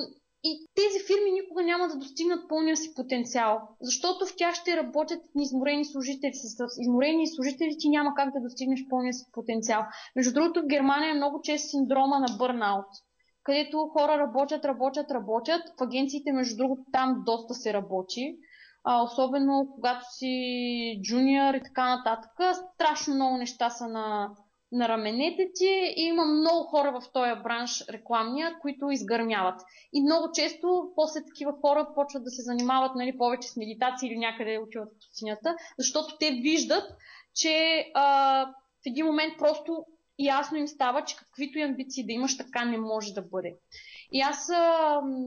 и тези фирми никога няма да достигнат пълния си потенциал, защото в тях ще работят изморени служители. С изморени служители ти няма как да достигнеш пълния си потенциал. Между другото, в Германия е много чест синдрома на бърнаут, където хора работят, работят, работят. В агенциите, между другото, там доста се работи. А, особено когато си джуниор и така нататък. Страшно много неща са на, на раменете ти и има много хора в този бранш рекламния, които изгърмяват. И много често после такива хора почват да се занимават нали, повече с медитация или някъде отиват в пустинята, защото те виждат, че а, в един момент просто ясно им става, че каквито и амбиции да имаш, така не може да бъде. И аз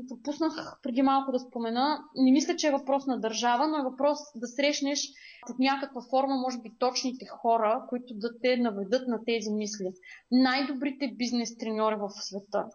пропуснах преди малко да спомена, не мисля, че е въпрос на държава, но е въпрос да срещнеш под някаква форма, може би, точните хора, които да те наведат на тези мисли. Най-добрите бизнес треньори в света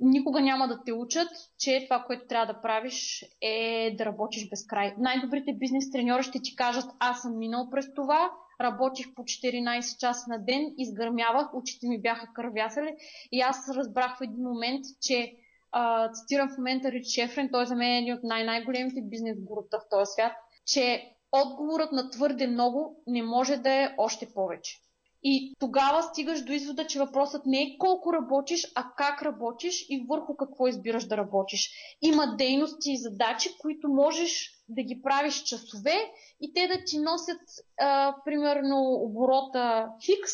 никога няма да те учат, че това, което трябва да правиш е да работиш без край. Най-добрите бизнес треньори ще ти кажат, аз съм минал през това, работих по 14 часа на ден, изгърмявах, очите ми бяха кървясали и аз разбрах в един момент, че а, цитирам в момента Рич Шефрен, той за мен е един от най-най-големите бизнес гурута в този свят, че отговорът на твърде много не може да е още повече. И тогава стигаш до извода, че въпросът не е колко работиш, а как работиш и върху какво избираш да работиш. Има дейности и задачи, които можеш да ги правиш часове и те да ти носят, а, примерно, оборота Хикс,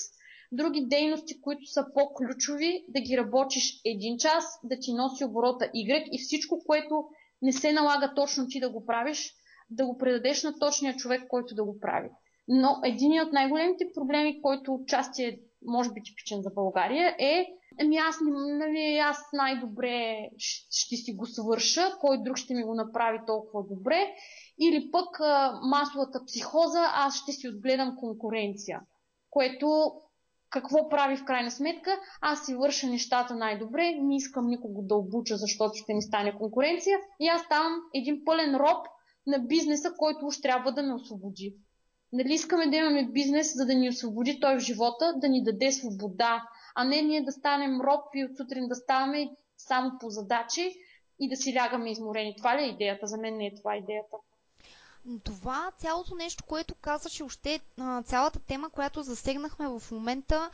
други дейности, които са по-ключови, да ги работиш един час, да ти носи оборота Y и всичко, което не се налага точно ти да го правиш, да го предадеш на точния човек, който да го прави. Но един от най-големите проблеми, който отчасти е, може би, типичен за България, е ами аз, нали, аз най-добре ще си го свърша, кой друг ще ми го направи толкова добре, или пък масовата психоза, аз ще си отгледам конкуренция, което какво прави в крайна сметка? Аз си върша нещата най-добре, не искам никого да обуча, защото ще ми стане конкуренция и аз ставам един пълен роб на бизнеса, който уж трябва да ме освободи. Нали искаме да имаме бизнес, за да ни освободи той в живота, да ни даде свобода, а не ние да станем роб и от сутрин да ставаме само по задачи и да си лягаме изморени. Това ли е идеята? За мен не е това идеята. Това цялото нещо, което казваш и още цялата тема, която засегнахме в момента,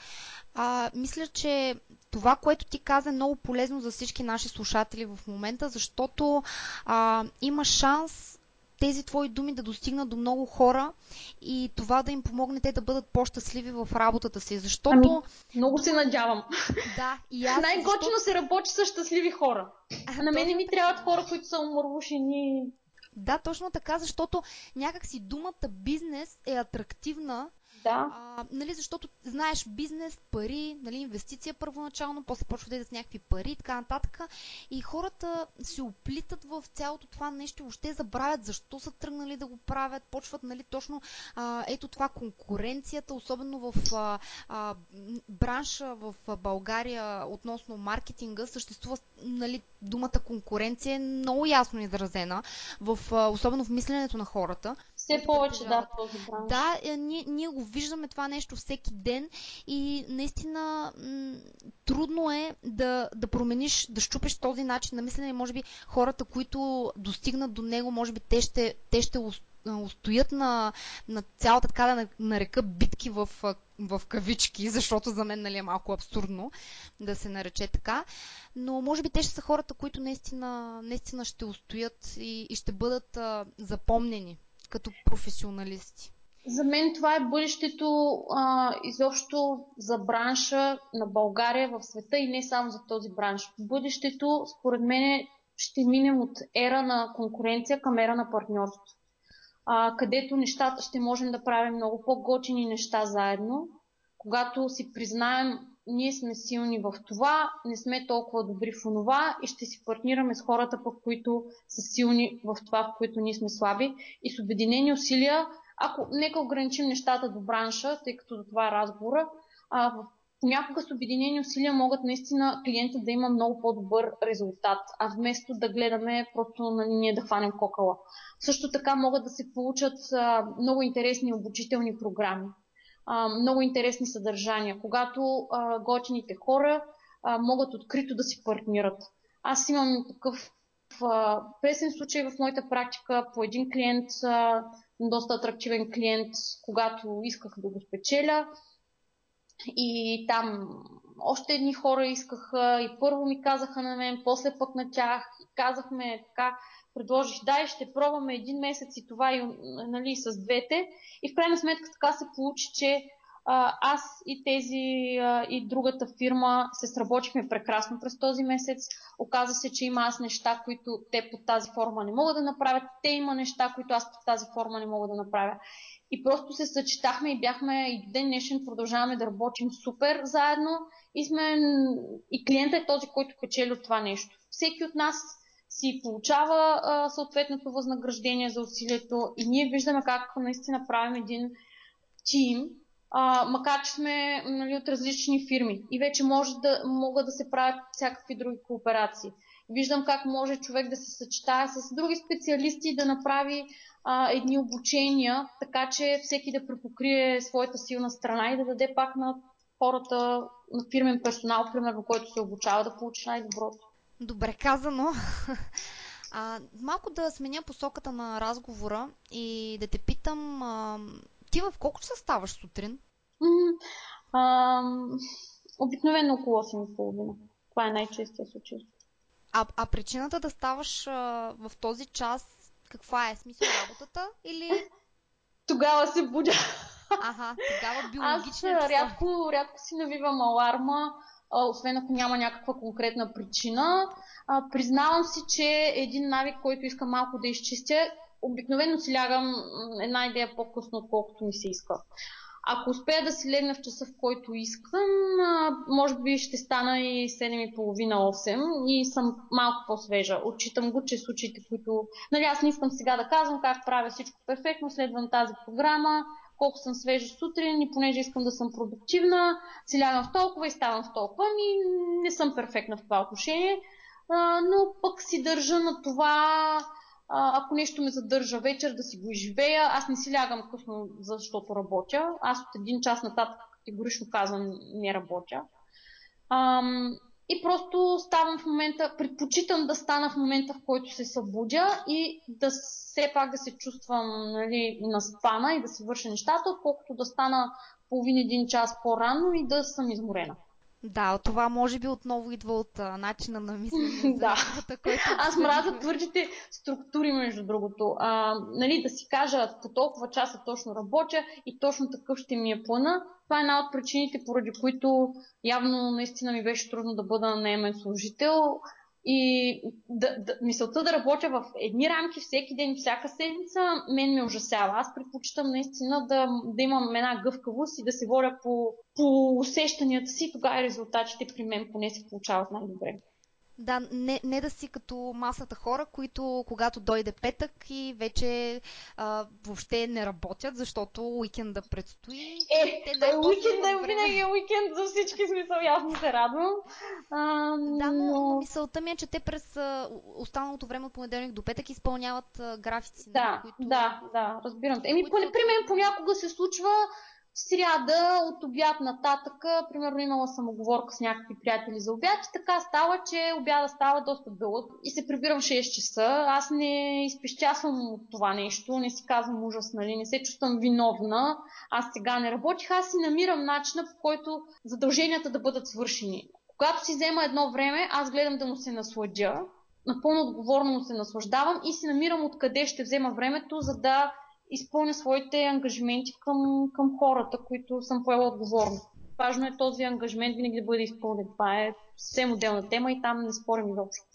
а, мисля, че това, което ти каза е много полезно за всички наши слушатели в момента, защото а, има шанс тези твои думи да достигнат до много хора и това да им помогне те да бъдат по-щастливи в работата си. Защото. Ами, много се надявам. Да, и аз. Най-готино защото... се работи с щастливи хора. А, на мен не ми трябват хора, които са умървушени. Да, точно така, защото някакси думата бизнес е атрактивна да. А, нали, защото знаеш бизнес, пари, нали, инвестиция първоначално, после почва да идат с някакви пари и така нататък. И хората се оплитат в цялото това нещо, въобще забравят защо са тръгнали да го правят, почват нали, точно а, ето това конкуренцията, особено в а, а, бранша в България относно маркетинга, съществува нали, думата конкуренция е много ясно изразена, в, а, особено в мисленето на хората. Все повече, да, този. Да, е, ние, ние го виждаме това нещо всеки ден и наистина м- трудно е да, да промениш, да щупиш този начин на мислене. Може би хората, които достигнат до него, може би те ще, те ще устоят на, на цялата така да нарека битки в, в кавички, защото за мен нали, е малко абсурдно да се нарече така. Но може би те ще са хората, които наистина, наистина ще устоят и, и ще бъдат а, запомнени като професионалисти. За мен това е бъдещето а, изобщо за бранша на България в света и не само за този бранш. Бъдещето, според мен, ще минем от ера на конкуренция към ера на партньорство. А, където нещата ще можем да правим много по-готини неща заедно, когато си признаем, ние сме силни в това, не сме толкова добри в това и ще си партнираме с хората, пък, които са силни в това, в които ние сме слаби и с обединени усилия ако нека ограничим нещата до бранша, тъй като до това е разговора, а, понякога с обединени усилия могат наистина клиента да има много по-добър резултат, а вместо да гледаме просто на нали, ние да хванем кокала. Също така могат да се получат а, много интересни обучителни програми, много интересни съдържания, когато а, готините хора могат открито да си партнират. Аз имам такъв а, песен случай в моята практика по един клиент, доста атрактивен клиент, когато исках да го спечеля. И там още едни хора искаха и първо ми казаха на мен, после пък на тях и казахме така, предложих, дай ще пробваме един месец и това и нали, с двете. И в крайна сметка така се получи, че аз и тези и другата фирма се сработихме прекрасно през този месец. Оказа се, че има аз неща, които те под тази форма не могат да направят. Те има неща, които аз под тази форма не мога да направя. И просто се съчетахме и бяхме и ден днешен продължаваме да работим супер заедно и сме и клиента е този, който печели от това нещо. Всеки от нас си получава а, съответното възнаграждение за усилието и ние виждаме как наистина правим един тим, а, макар че сме нали, от различни фирми и вече може да, могат да се правят всякакви други кооперации. Виждам как може човек да се съчетае с други специалисти да направи а, едни обучения, така че всеки да препокрие своята силна страна и да даде пак на хората, на фирмен персонал, примерно, който се обучава, да получи най-доброто. Добре казано. А, малко да сменя посоката на разговора и да те питам, а, ти в колко часа ставаш сутрин? Обикновено около 8.30. Това е най-честия случай. А, а причината да ставаш а, в този час, каква е? Смисъл работата или... Тогава се будя. Ага, тогава биологичен Аз рядко, рядко си навивам аларма, освен ако няма някаква конкретна причина. А, признавам си, че един навик, който искам малко да изчистя, обикновено си лягам една идея по-късно, отколкото ми се иска. Ако успея да си легна в часа, в който искам, може би ще стана и 7.30-8 и съм малко по-свежа. Отчитам го, че случаите, които... Нали, аз не искам сега да казвам как правя всичко перфектно, следвам тази програма, колко съм свежа сутрин и понеже искам да съм продуктивна, си лягам в толкова и ставам в толкова. Ми не съм перфектна в това отношение, а, но пък си държа на това ако нещо ме задържа вечер да си го изживея, аз не си лягам късно, защото работя. Аз от един час нататък категорично казвам не работя. Ам, и просто ставам в момента, предпочитам да стана в момента, в който се събудя и да все пак да се чувствам нали, на спана и да си върша нещата, отколкото да стана половин един час по-рано и да съм изморена. Да, това може би отново идва от а, начина на мислене да. който... Аз мразя твърдите структури, между другото. А, нали, да си кажа, по толкова часа точно работя и точно такъв ще ми е плана. Това е една от причините, поради които явно наистина ми беше трудно да бъда наемен служител. И да, да, мисълта да работя в едни рамки всеки ден, всяка седмица, мен ме ужасява. Аз предпочитам наистина да, да имам една гъвкавост и да се водя по, по усещанията си, тогава резултатите при мен поне се получават най-добре. Да, не, не да си като масата хора, които когато дойде петък и вече а, въобще не работят, защото уикенда предстои. Е, те да, уикенда е винаги е уикенд за всички смисъл, ясно се радвам. А, да, но, но мисълта ми е, че те през останалото време от понеделник до петък изпълняват графици. Да, които... да, да, разбирам. Еми, които... при мен понякога се случва сряда от обяд нататък, примерно имала съм оговорка с някакви приятели за обяд и така става, че обяда става доста дълъг и се прибирам в 6 часа. Аз не изпещясвам от това нещо, не си казвам ужас, нали, не се чувствам виновна. Аз сега не работих, аз си намирам начина по който задълженията да бъдат свършени. Когато си взема едно време, аз гледам да му се насладя, напълно отговорно му се наслаждавам и си намирам откъде ще взема времето, за да изпълня своите ангажименти към, към хората, които съм поела отговорност. Важно е този ангажимент винаги да бъде изпълнен. Това е съвсем отделна тема и там не спорим изобщо.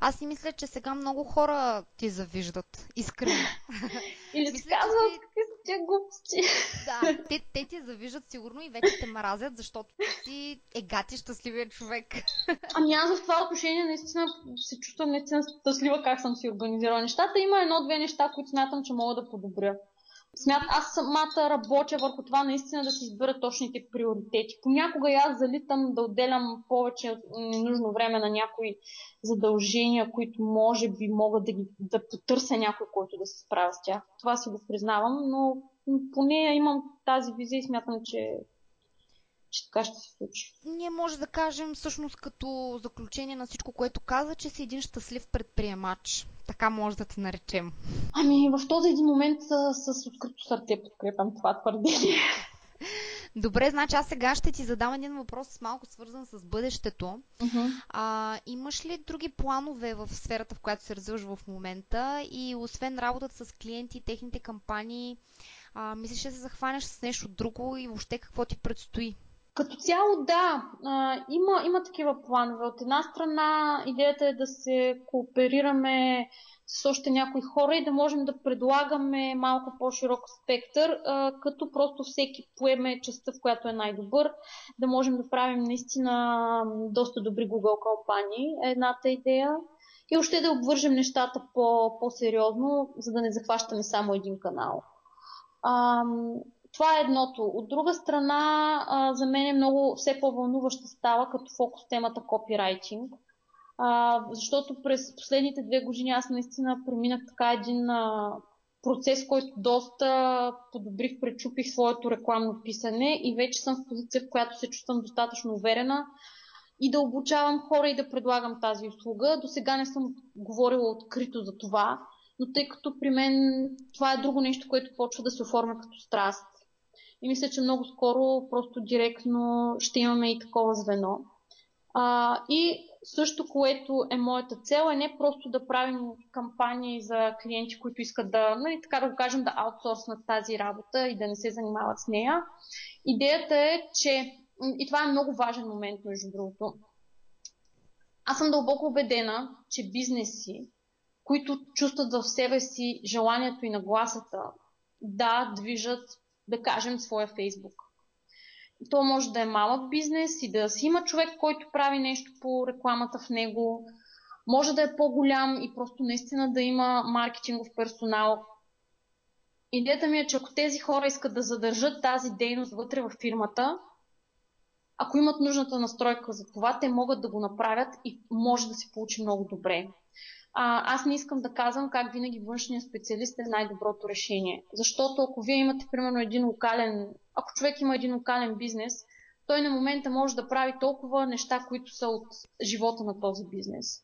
Аз си мисля, че сега много хора ти завиждат. Искрено. Или си казват, ти... какви са тия глупости. Да, те, те ти завиждат сигурно и вече те мразят, защото ти си егати щастливия човек. Ами аз в това отношение наистина се чувствам наистина щастлива как съм си организирала нещата. Има едно-две неща, които смятам, че мога да подобря. Смят, аз самата работя върху това наистина да си избера точните приоритети. Понякога и аз залитам да отделям повече ненужно време на някои задължения, които може би могат да, ги, да потърся някой, който да се справя с тях. Това си го признавам, но поне имам тази визия и смятам, че че така ще се случи. Ние може да кажем всъщност като заключение на всичко, което каза, че си един щастлив предприемач. Така може да те наречем. Ами в този един момент с, с открито сърце подкрепям това твърдение. Добре, значи аз сега ще ти задам един въпрос, малко свързан с бъдещето. Uh-huh. А, имаш ли други планове в сферата, в която се развиваш в момента и освен работата с клиенти и техните кампании, а, мислиш ли да се захванеш с нещо друго и въобще какво ти предстои? Като цяло, да, има, има такива планове. От една страна, идеята е да се кооперираме с още някои хора и да можем да предлагаме малко по-широк спектър, като просто всеки поеме частта, в която е най-добър, да можем да правим наистина доста добри Google кампании, е едната идея. И още да обвържем нещата по- по-сериозно, за да не захващаме само един канал. Това е едното. От друга страна, а, за мен е много все по-вълнуваща става като фокус темата копирайтинг. А, защото през последните две години аз наистина преминах така един а, процес, който доста подобрих, пречупих своето рекламно писане и вече съм в позиция, в която се чувствам достатъчно уверена и да обучавам хора и да предлагам тази услуга. До сега не съм говорила открито за това, но тъй като при мен това е друго нещо, което почва да се оформя като страст и мисля, че много скоро просто директно ще имаме и такова звено. А, и също, което е моята цел, е не просто да правим кампании за клиенти, които искат да, нали, така да го кажем, да аутсорснат тази работа и да не се занимават с нея. Идеята е, че, и това е много важен момент, между другото, аз съм дълбоко убедена, че бизнеси, които чувстват в себе си желанието и нагласата да движат да кажем, своя Фейсбук. То може да е малък бизнес и да си има човек, който прави нещо по рекламата в него. Може да е по-голям и просто наистина да има маркетингов персонал. Идеята ми е, че ако тези хора искат да задържат тази дейност вътре в фирмата, ако имат нужната настройка за това, те могат да го направят и може да се получи много добре. А, аз не искам да казвам как винаги външният специалист е най-доброто решение. Защото ако вие имате, примерно, един локален, ако човек има един локален бизнес, той на момента може да прави толкова неща, които са от живота на този бизнес.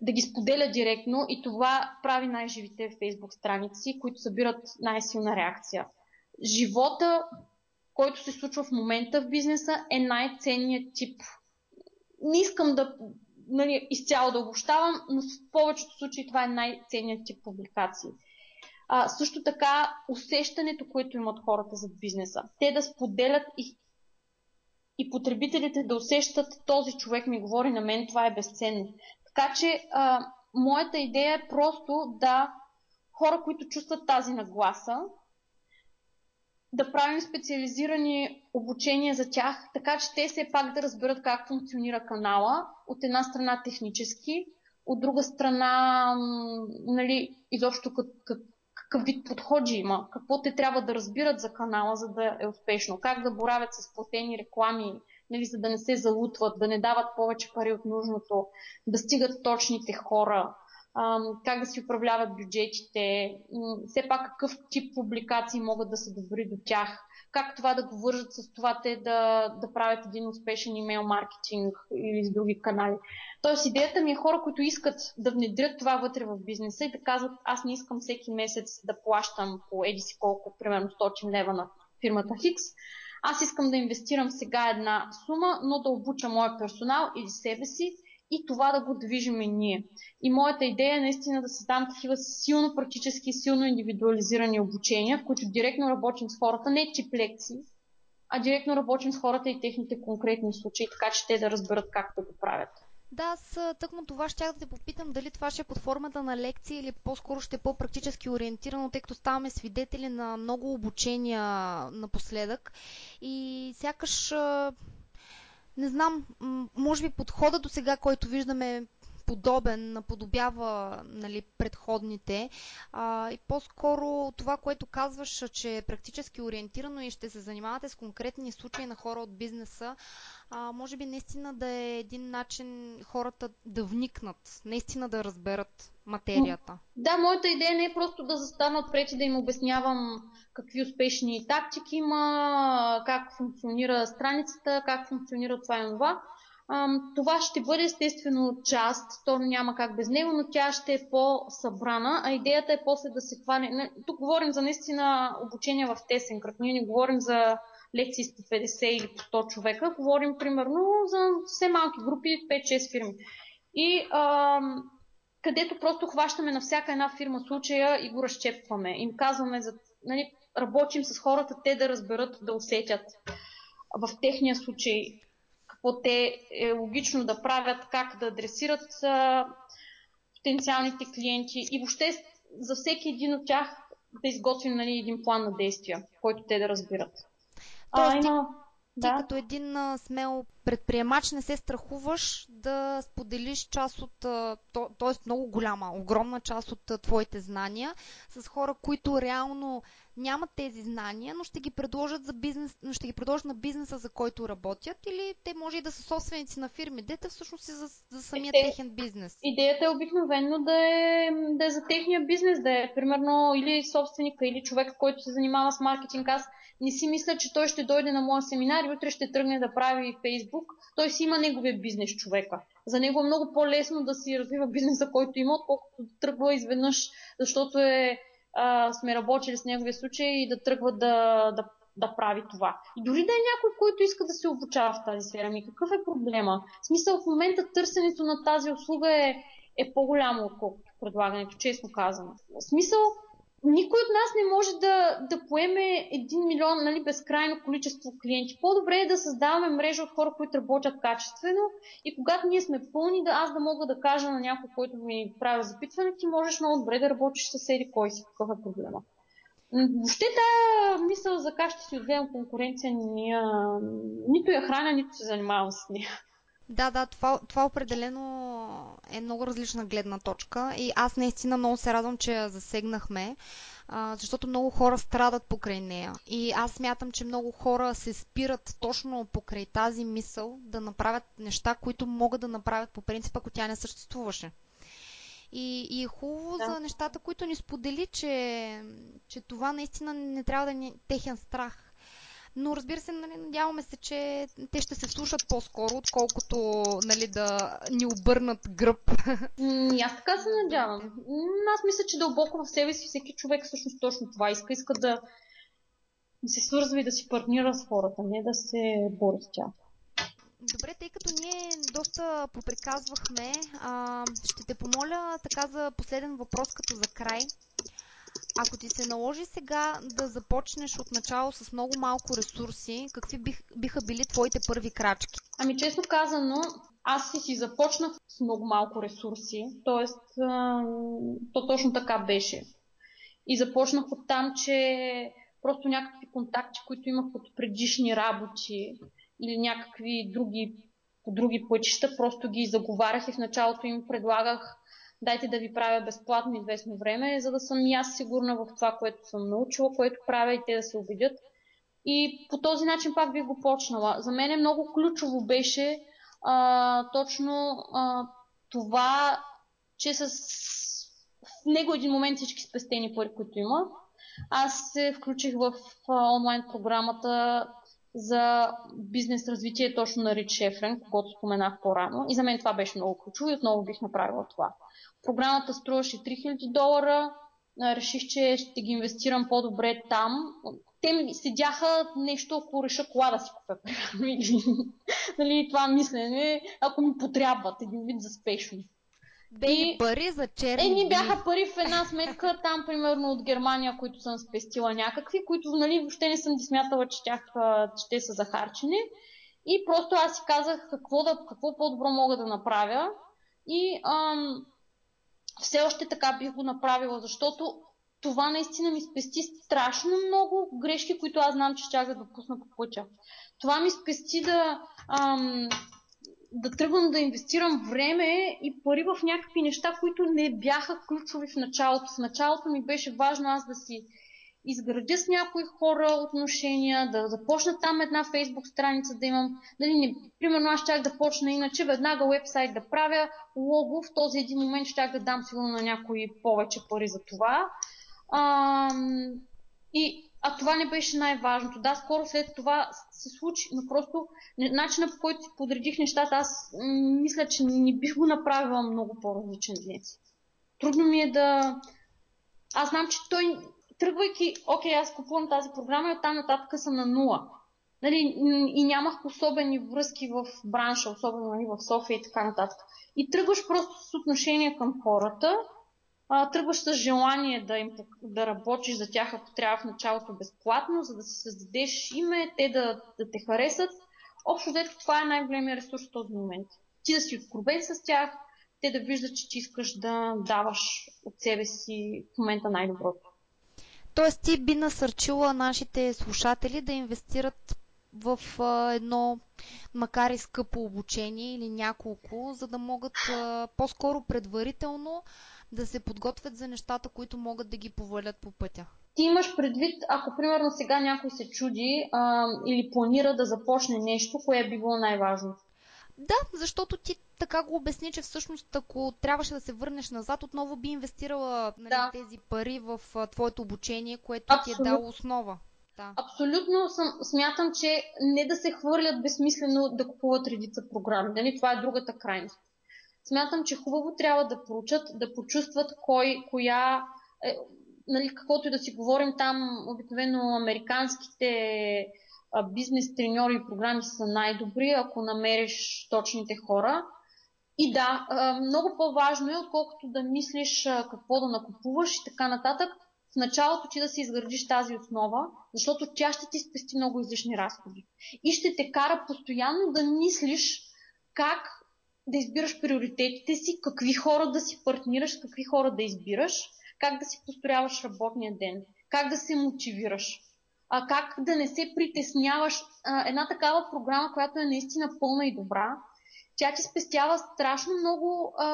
Да ги споделя директно и това прави най-живите фейсбук страници, които събират най-силна реакция. Живота, който се случва в момента в бизнеса, е най-ценният тип. Не искам да нали, изцяло да обобщавам, но в повечето случаи това е най-ценният тип публикации. А, също така, усещането, което имат хората за бизнеса. Те да споделят и, и потребителите да усещат този човек ми говори на мен, това е безценно. Така че, а, моята идея е просто да хора, които чувстват тази нагласа, да правим специализирани обучения за тях, така че те все пак да разберат как функционира канала. От една страна технически, от друга страна, нали, изобщо как, как, какъв вид подходи има, какво те трябва да разбират за канала, за да е успешно, как да боравят с платени реклами, нали, за да не се залутват, да не дават повече пари от нужното, да стигат точните хора, как да си управляват бюджетите, все пак какъв тип публикации могат да се добри до тях, как това да го вържат с това те да, да правят един успешен имейл маркетинг или с други канали. Тоест идеята ми е хора, които искат да внедрят това вътре в бизнеса и да казват, аз не искам всеки месец да плащам по еди си колко, примерно 100 лева на фирмата Хикс, аз искам да инвестирам сега една сума, но да обуча моя персонал или себе си и това да го движиме ние. И моята идея е наистина да създам такива силно практически, силно индивидуализирани обучения, в които директно работим с хората, не тип лекции, а директно работим с хората и техните конкретни случаи, така че те да разберат как да го правят. Да, аз тъкмо това ще да те попитам дали това ще е под формата на лекции или по-скоро ще е по-практически ориентирано, тъй като ставаме свидетели на много обучения напоследък и сякаш не знам, може би подхода до сега, който виждаме подобен, наподобява нали, предходните. А, и по-скоро това, което казваш, че е практически ориентирано и ще се занимавате с конкретни случаи на хора от бизнеса, а, може би наистина да е един начин хората да вникнат, наистина да разберат материята. Да, моята идея не е просто да застана отпред и да им обяснявам какви успешни тактики има, как функционира страницата, как функционира това и това. Това ще бъде естествено част, то няма как без него, но тя ще е по-събрана, а идеята е после да се хване. Тук говорим за наистина обучение в тесен кръг. Ние не говорим за лекции с по 50 или по 100 човека, говорим примерно за все малки групи, 5-6 фирми. И а, където просто хващаме на всяка една фирма случая и го разчепваме. Им казваме, за, нали, работим с хората, те да разберат, да усетят в техния случай какво те е логично да правят, как да адресират а, потенциалните клиенти и въобще за всеки един от тях да изготвим нали, един план на действия, който те да разбират. Тоест, а, има... ти да. като един а, смел предприемач не се страхуваш да споделиш част от, т.е. много голяма, огромна част от твоите знания с хора, които реално нямат тези знания, но ще ги предложат, за бизнес, но ще ги предложат на бизнеса, за който работят, или те може и да са собственици на фирми. Дете всъщност е за, за самия Те, техен бизнес. Идеята е обикновено да е, да е за техния бизнес, да е примерно или собственика, или човек, който се занимава с маркетинг. Аз не си мисля, че той ще дойде на моя семинар и утре ще тръгне да прави Facebook. Той си има неговия бизнес човека. За него е много по-лесно да си развива бизнеса, който има, отколкото да тръгва изведнъж, защото е а, сме работили с неговия случай и да тръгва да, да, да прави това. И дори да е някой, който иска да се обучава в тази сфера, ми какъв е проблема? В смисъл, в момента търсенето на тази услуга е, е по-голямо, отколкото предлагането, честно казано. В смисъл, никой от нас не може да, да поеме един милион нали, безкрайно количество клиенти. По-добре е да създаваме мрежа от хора, които работят качествено и когато ние сме пълни, да аз да мога да кажа на някой, който ми прави запитване, ти можеш много добре да работиш с еди кой си, какъв е проблема. Въобще тази мисъл за как ще си отгледам конкуренция, ния, нито я храня, нито се занимавам с нея. Да, да, това, това определено е много различна гледна точка и аз наистина много се радвам, че я засегнахме, а, защото много хора страдат покрай нея. И аз смятам, че много хора се спират точно покрай тази мисъл да направят неща, които могат да направят по принцип, ако тя не съществуваше. И, и е хубаво да. за нещата, които ни сподели, че, че това наистина не трябва да е техен страх. Но разбира се, нали, надяваме се, че те ще се слушат по-скоро, отколкото нали, да ни обърнат гръб. И аз така се надявам. Аз мисля, че дълбоко в себе си всеки човек всъщност точно това иска. Иска да се свързва и да си партнира с хората, не да се бори с тях. Добре, тъй като ние доста поприказвахме, а, ще те помоля така за последен въпрос като за край. Ако ти се наложи сега да започнеш от начало с много малко ресурси, какви бих, биха били твоите първи крачки? Ами честно казано, аз си си започнах с много малко ресурси, т.е. то точно така беше. И започнах от там, че просто някакви контакти, които имах от предишни работи или някакви други, други пътища, просто ги заговарях и в началото им предлагах дайте да ви правя безплатно известно време, за да съм и аз сигурна в това, което съм научила, което правя и те да се убедят. И по този начин пак бих го почнала. За мен е много ключово беше а, точно а, това, че с в него един момент всички спестени пари, които има, аз се включих в а, онлайн програмата за бизнес развитие точно на Рич Шефрен, когато споменах по-рано. И за мен това беше много ключово и отново бих направила това. Програмата струваше 3000 долара. Реших, че ще ги инвестирам по-добре там. Те ми седяха нещо, ако реша кола да си купя. нали, това мислене, ако ми потрябват един вид за спешно. Бе, пари за черни. Е, ни бяха пари в една сметка, там примерно от Германия, които съм спестила някакви, които нали, въобще не съм ги смятала, че, тях, че те са захарчени. И просто аз си казах какво, да, какво по-добро мога да направя. И ам, все още така бих го направила, защото това наистина ми спести страшно много грешки, които аз знам, че ще да допусна по пътя. Това ми спести да, ам, да тръгвам да инвестирам време и пари в някакви неща, които не бяха ключови в началото. В началото ми беше важно аз да си изградя с някои хора отношения, да започна там една фейсбук страница, да имам, нали, не, примерно аз щях да почна иначе веднага вебсайт да правя, лого, в този един момент щях да дам сигурно на някои повече пари за това. А, и, а това не беше най-важното. Да, скоро след това се случи, но просто начина по който си подредих нещата, аз мисля, че не бих го направила много по-различен днес. Трудно ми е да... Аз знам, че той тръгвайки, окей, аз купувам тази програма и оттам нататък съм на нула. Нали, и нямах особени връзки в бранша, особено нали, в София и така нататък. И тръгваш просто с отношение към хората, а, тръгваш с желание да, им, да работиш за тях, ако трябва в началото безплатно, за да си създадеш име, те да, да те харесат. Общо взето това е най-големия ресурс в този момент. Ти да си откровен с тях, те да виждат, че ти искаш да даваш от себе си в момента най-доброто. Тоест ти би насърчила нашите слушатели да инвестират в а, едно, макар и скъпо обучение или няколко, за да могат а, по-скоро предварително да се подготвят за нещата, които могат да ги повалят по пътя. Ти имаш предвид, ако примерно сега някой се чуди а, или планира да започне нещо, кое би било най-важно? Да, защото ти така го обясни, че всъщност ако трябваше да се върнеш назад, отново би инвестирала нали, да. тези пари в а, твоето обучение, което Абсолютно. ти е дало основа. Да. Абсолютно съм, смятам, че не да се хвърлят безсмислено да купуват редица програми. Нали? Това е другата крайност. Смятам, че хубаво трябва да проучат, да почувстват кой, коя, е, нали, каквото и да си говорим там, обикновено американските бизнес треньори и програми са най-добри, ако намериш точните хора. И да, много по-важно е, отколкото да мислиш какво да накупуваш и така нататък, в началото ти да си изградиш тази основа, защото тя ще ти спести много излишни разходи. И ще те кара постоянно да мислиш как да избираш приоритетите си, какви хора да си партнираш, какви хора да избираш, как да си построяваш работния ден. как да се мотивираш, а, как да не се притесняваш. А, една такава програма, която е наистина пълна и добра, тя ти спестява страшно много, а,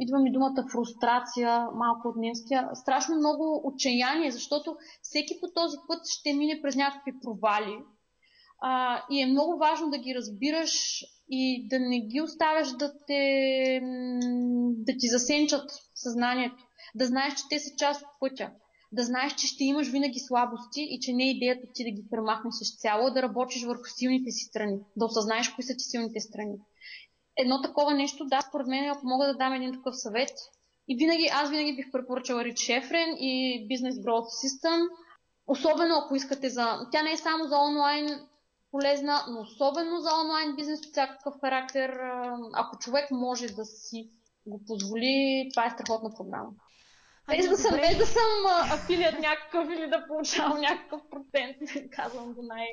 идва ми думата фрустрация, малко от немския, страшно много отчаяние, защото всеки по този път ще мине през някакви провали. А, и е много важно да ги разбираш и да не ги оставяш да, те, да ти засенчат съзнанието. Да знаеш, че те са част от пътя да знаеш, че ще имаш винаги слабости и че не е идеята ти да ги премахнеш цяло, да работиш върху силните си страни, да осъзнаеш кои са ти силните страни. Едно такова нещо, да, според мен, ако мога да дам един такъв съвет, и винаги, аз винаги бих препоръчала Рич Шефрен и Business Growth System, особено ако искате за... Тя не е само за онлайн полезна, но особено за онлайн бизнес от всякакъв характер. Ако човек може да си го позволи, това е страхотна програма. Без да съм, без да съм афилият някакъв или да получавам някакъв процент, казвам го най...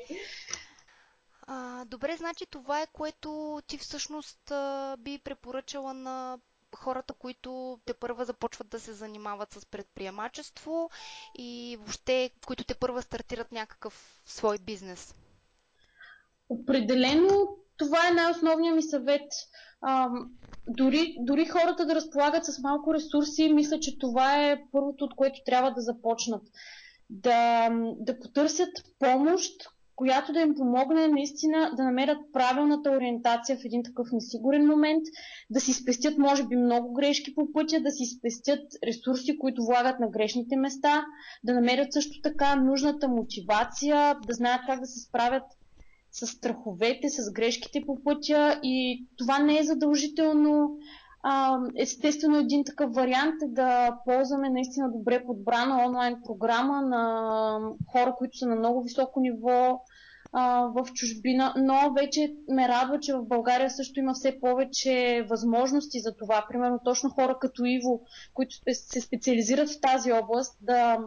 А, добре, значи това е което ти всъщност а, би препоръчала на хората, които те първа започват да се занимават с предприемачество и въобще, които те първа стартират някакъв свой бизнес. Определено това е най-основният ми съвет. А, дори, дори хората да разполагат с малко ресурси, мисля, че това е първото, от което трябва да започнат. Да, да потърсят помощ, която да им помогне наистина да намерят правилната ориентация в един такъв несигурен момент, да си спестят, може би, много грешки по пътя, да си спестят ресурси, които влагат на грешните места, да намерят също така нужната мотивация, да знаят как да се справят с страховете, с грешките по пътя и това не е задължително. Естествено, един такъв вариант е да ползваме наистина добре подбрана онлайн програма на хора, които са на много високо ниво в чужбина, но вече ме радва, че в България също има все повече възможности за това. Примерно точно хора като Иво, които се специализират в тази област, да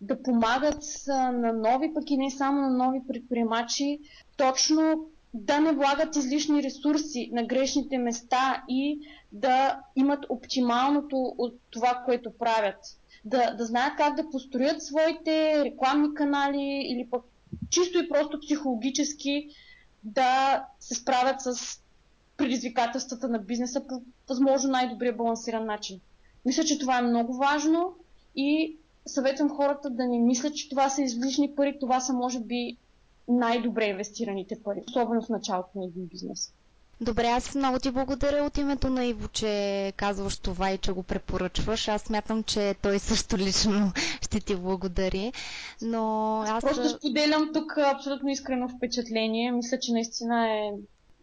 да помагат на нови, пък и не само на нови предприемачи, точно да не влагат излишни ресурси на грешните места и да имат оптималното от това, което правят. Да, да знаят как да построят своите рекламни канали или пък чисто и просто психологически да се справят с предизвикателствата на бизнеса по възможно най-добрия балансиран начин. Мисля, че това е много важно и съветвам хората да не мислят, че това са излишни пари, това са може би най-добре инвестираните пари, особено в началото на един бизнес. Добре, аз много ти благодаря от името на Иво, че казваш това и че го препоръчваш. Аз смятам, че той също лично ще ти благодари. Но аз... Просто споделям тук абсолютно искрено впечатление. Мисля, че наистина е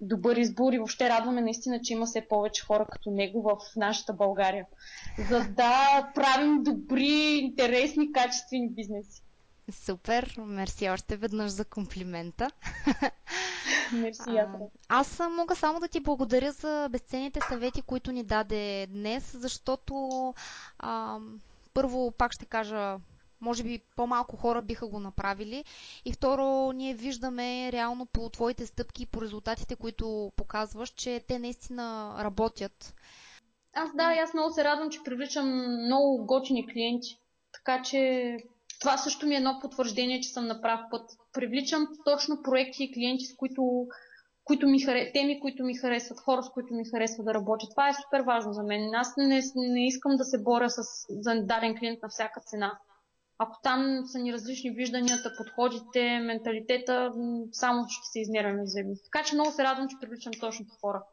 добър избор и въобще радваме наистина, че има все повече хора като него в нашата България. За да правим добри, интересни, качествени бизнеси. Супер, мерси още веднъж за комплимента. Мерси, а, Аз мога само да ти благодаря за безценните съвети, които ни даде днес, защото а, първо пак ще кажа може би по-малко хора биха го направили. И второ, ние виждаме реално по твоите стъпки и по резултатите, които показваш, че те наистина работят. Аз да, аз много се радвам, че привличам много готини клиенти. Така че това също ми е едно потвърждение, че съм на прав път. Привличам точно проекти и клиенти, с които, които ми харе... теми, които ми харесват, хора, с които ми харесва да работя. Това е супер важно за мен. Аз не, не искам да се боря с, за даден клиент на всяка цена. Ако там са ни различни вижданията, подходите, менталитета, само ще се изнервяме взаимно. Така че много се радвам, че привличам точните хора.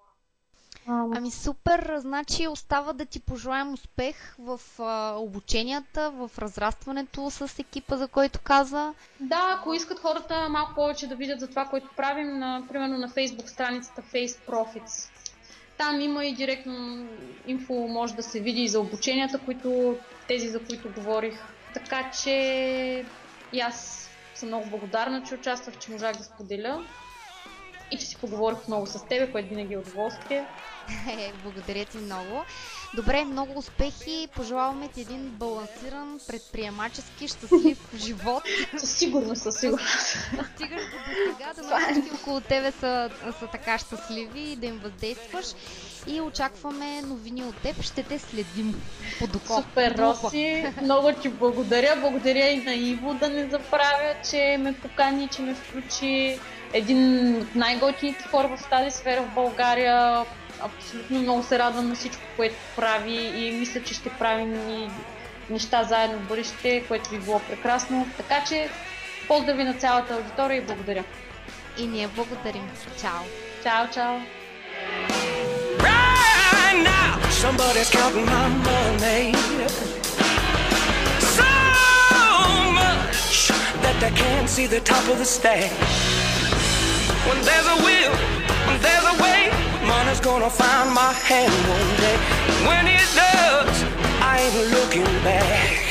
Ами супер, значи остава да ти пожелаем успех в а, обученията, в разрастването с екипа, за който каза. Да, ако искат хората малко повече да видят за това, което правим, на, примерно на Facebook страницата Face Profits. Там има и директно инфо, може да се види и за обученията, които, тези, за които говорих така че и аз съм много благодарна, че участвах, че можах да споделя и че си поговорих много с теб, което винаги е удоволствие. Благодаря ти много. Добре, много успехи. Пожелаваме ти един балансиран, предприемачески, щастлив живот. Със сигурност, със сигурност. Стигаш до сега, да всички около тебе са, са така щастливи и да им въздействаш. И очакваме новини от теб. Ще те следим по доко. Супер, Роси. Много ти благодаря. Благодаря и на Иво да не забравя, че ме покани, че ме включи. Един от най-готините хора в тази сфера в България. Абсолютно много се радвам на всичко, което прави и мисля, че ще правим и неща заедно в бъдеще, което би било прекрасно. Така че поздрави на цялата аудитория и благодаря. И ние благодарим. Чао! Чао, чао! Right now, somebody's counting my money. So much that they can't see the top of the stack. When there's a will, when there's a way, money's gonna find my hand one day. When it does, I ain't looking back.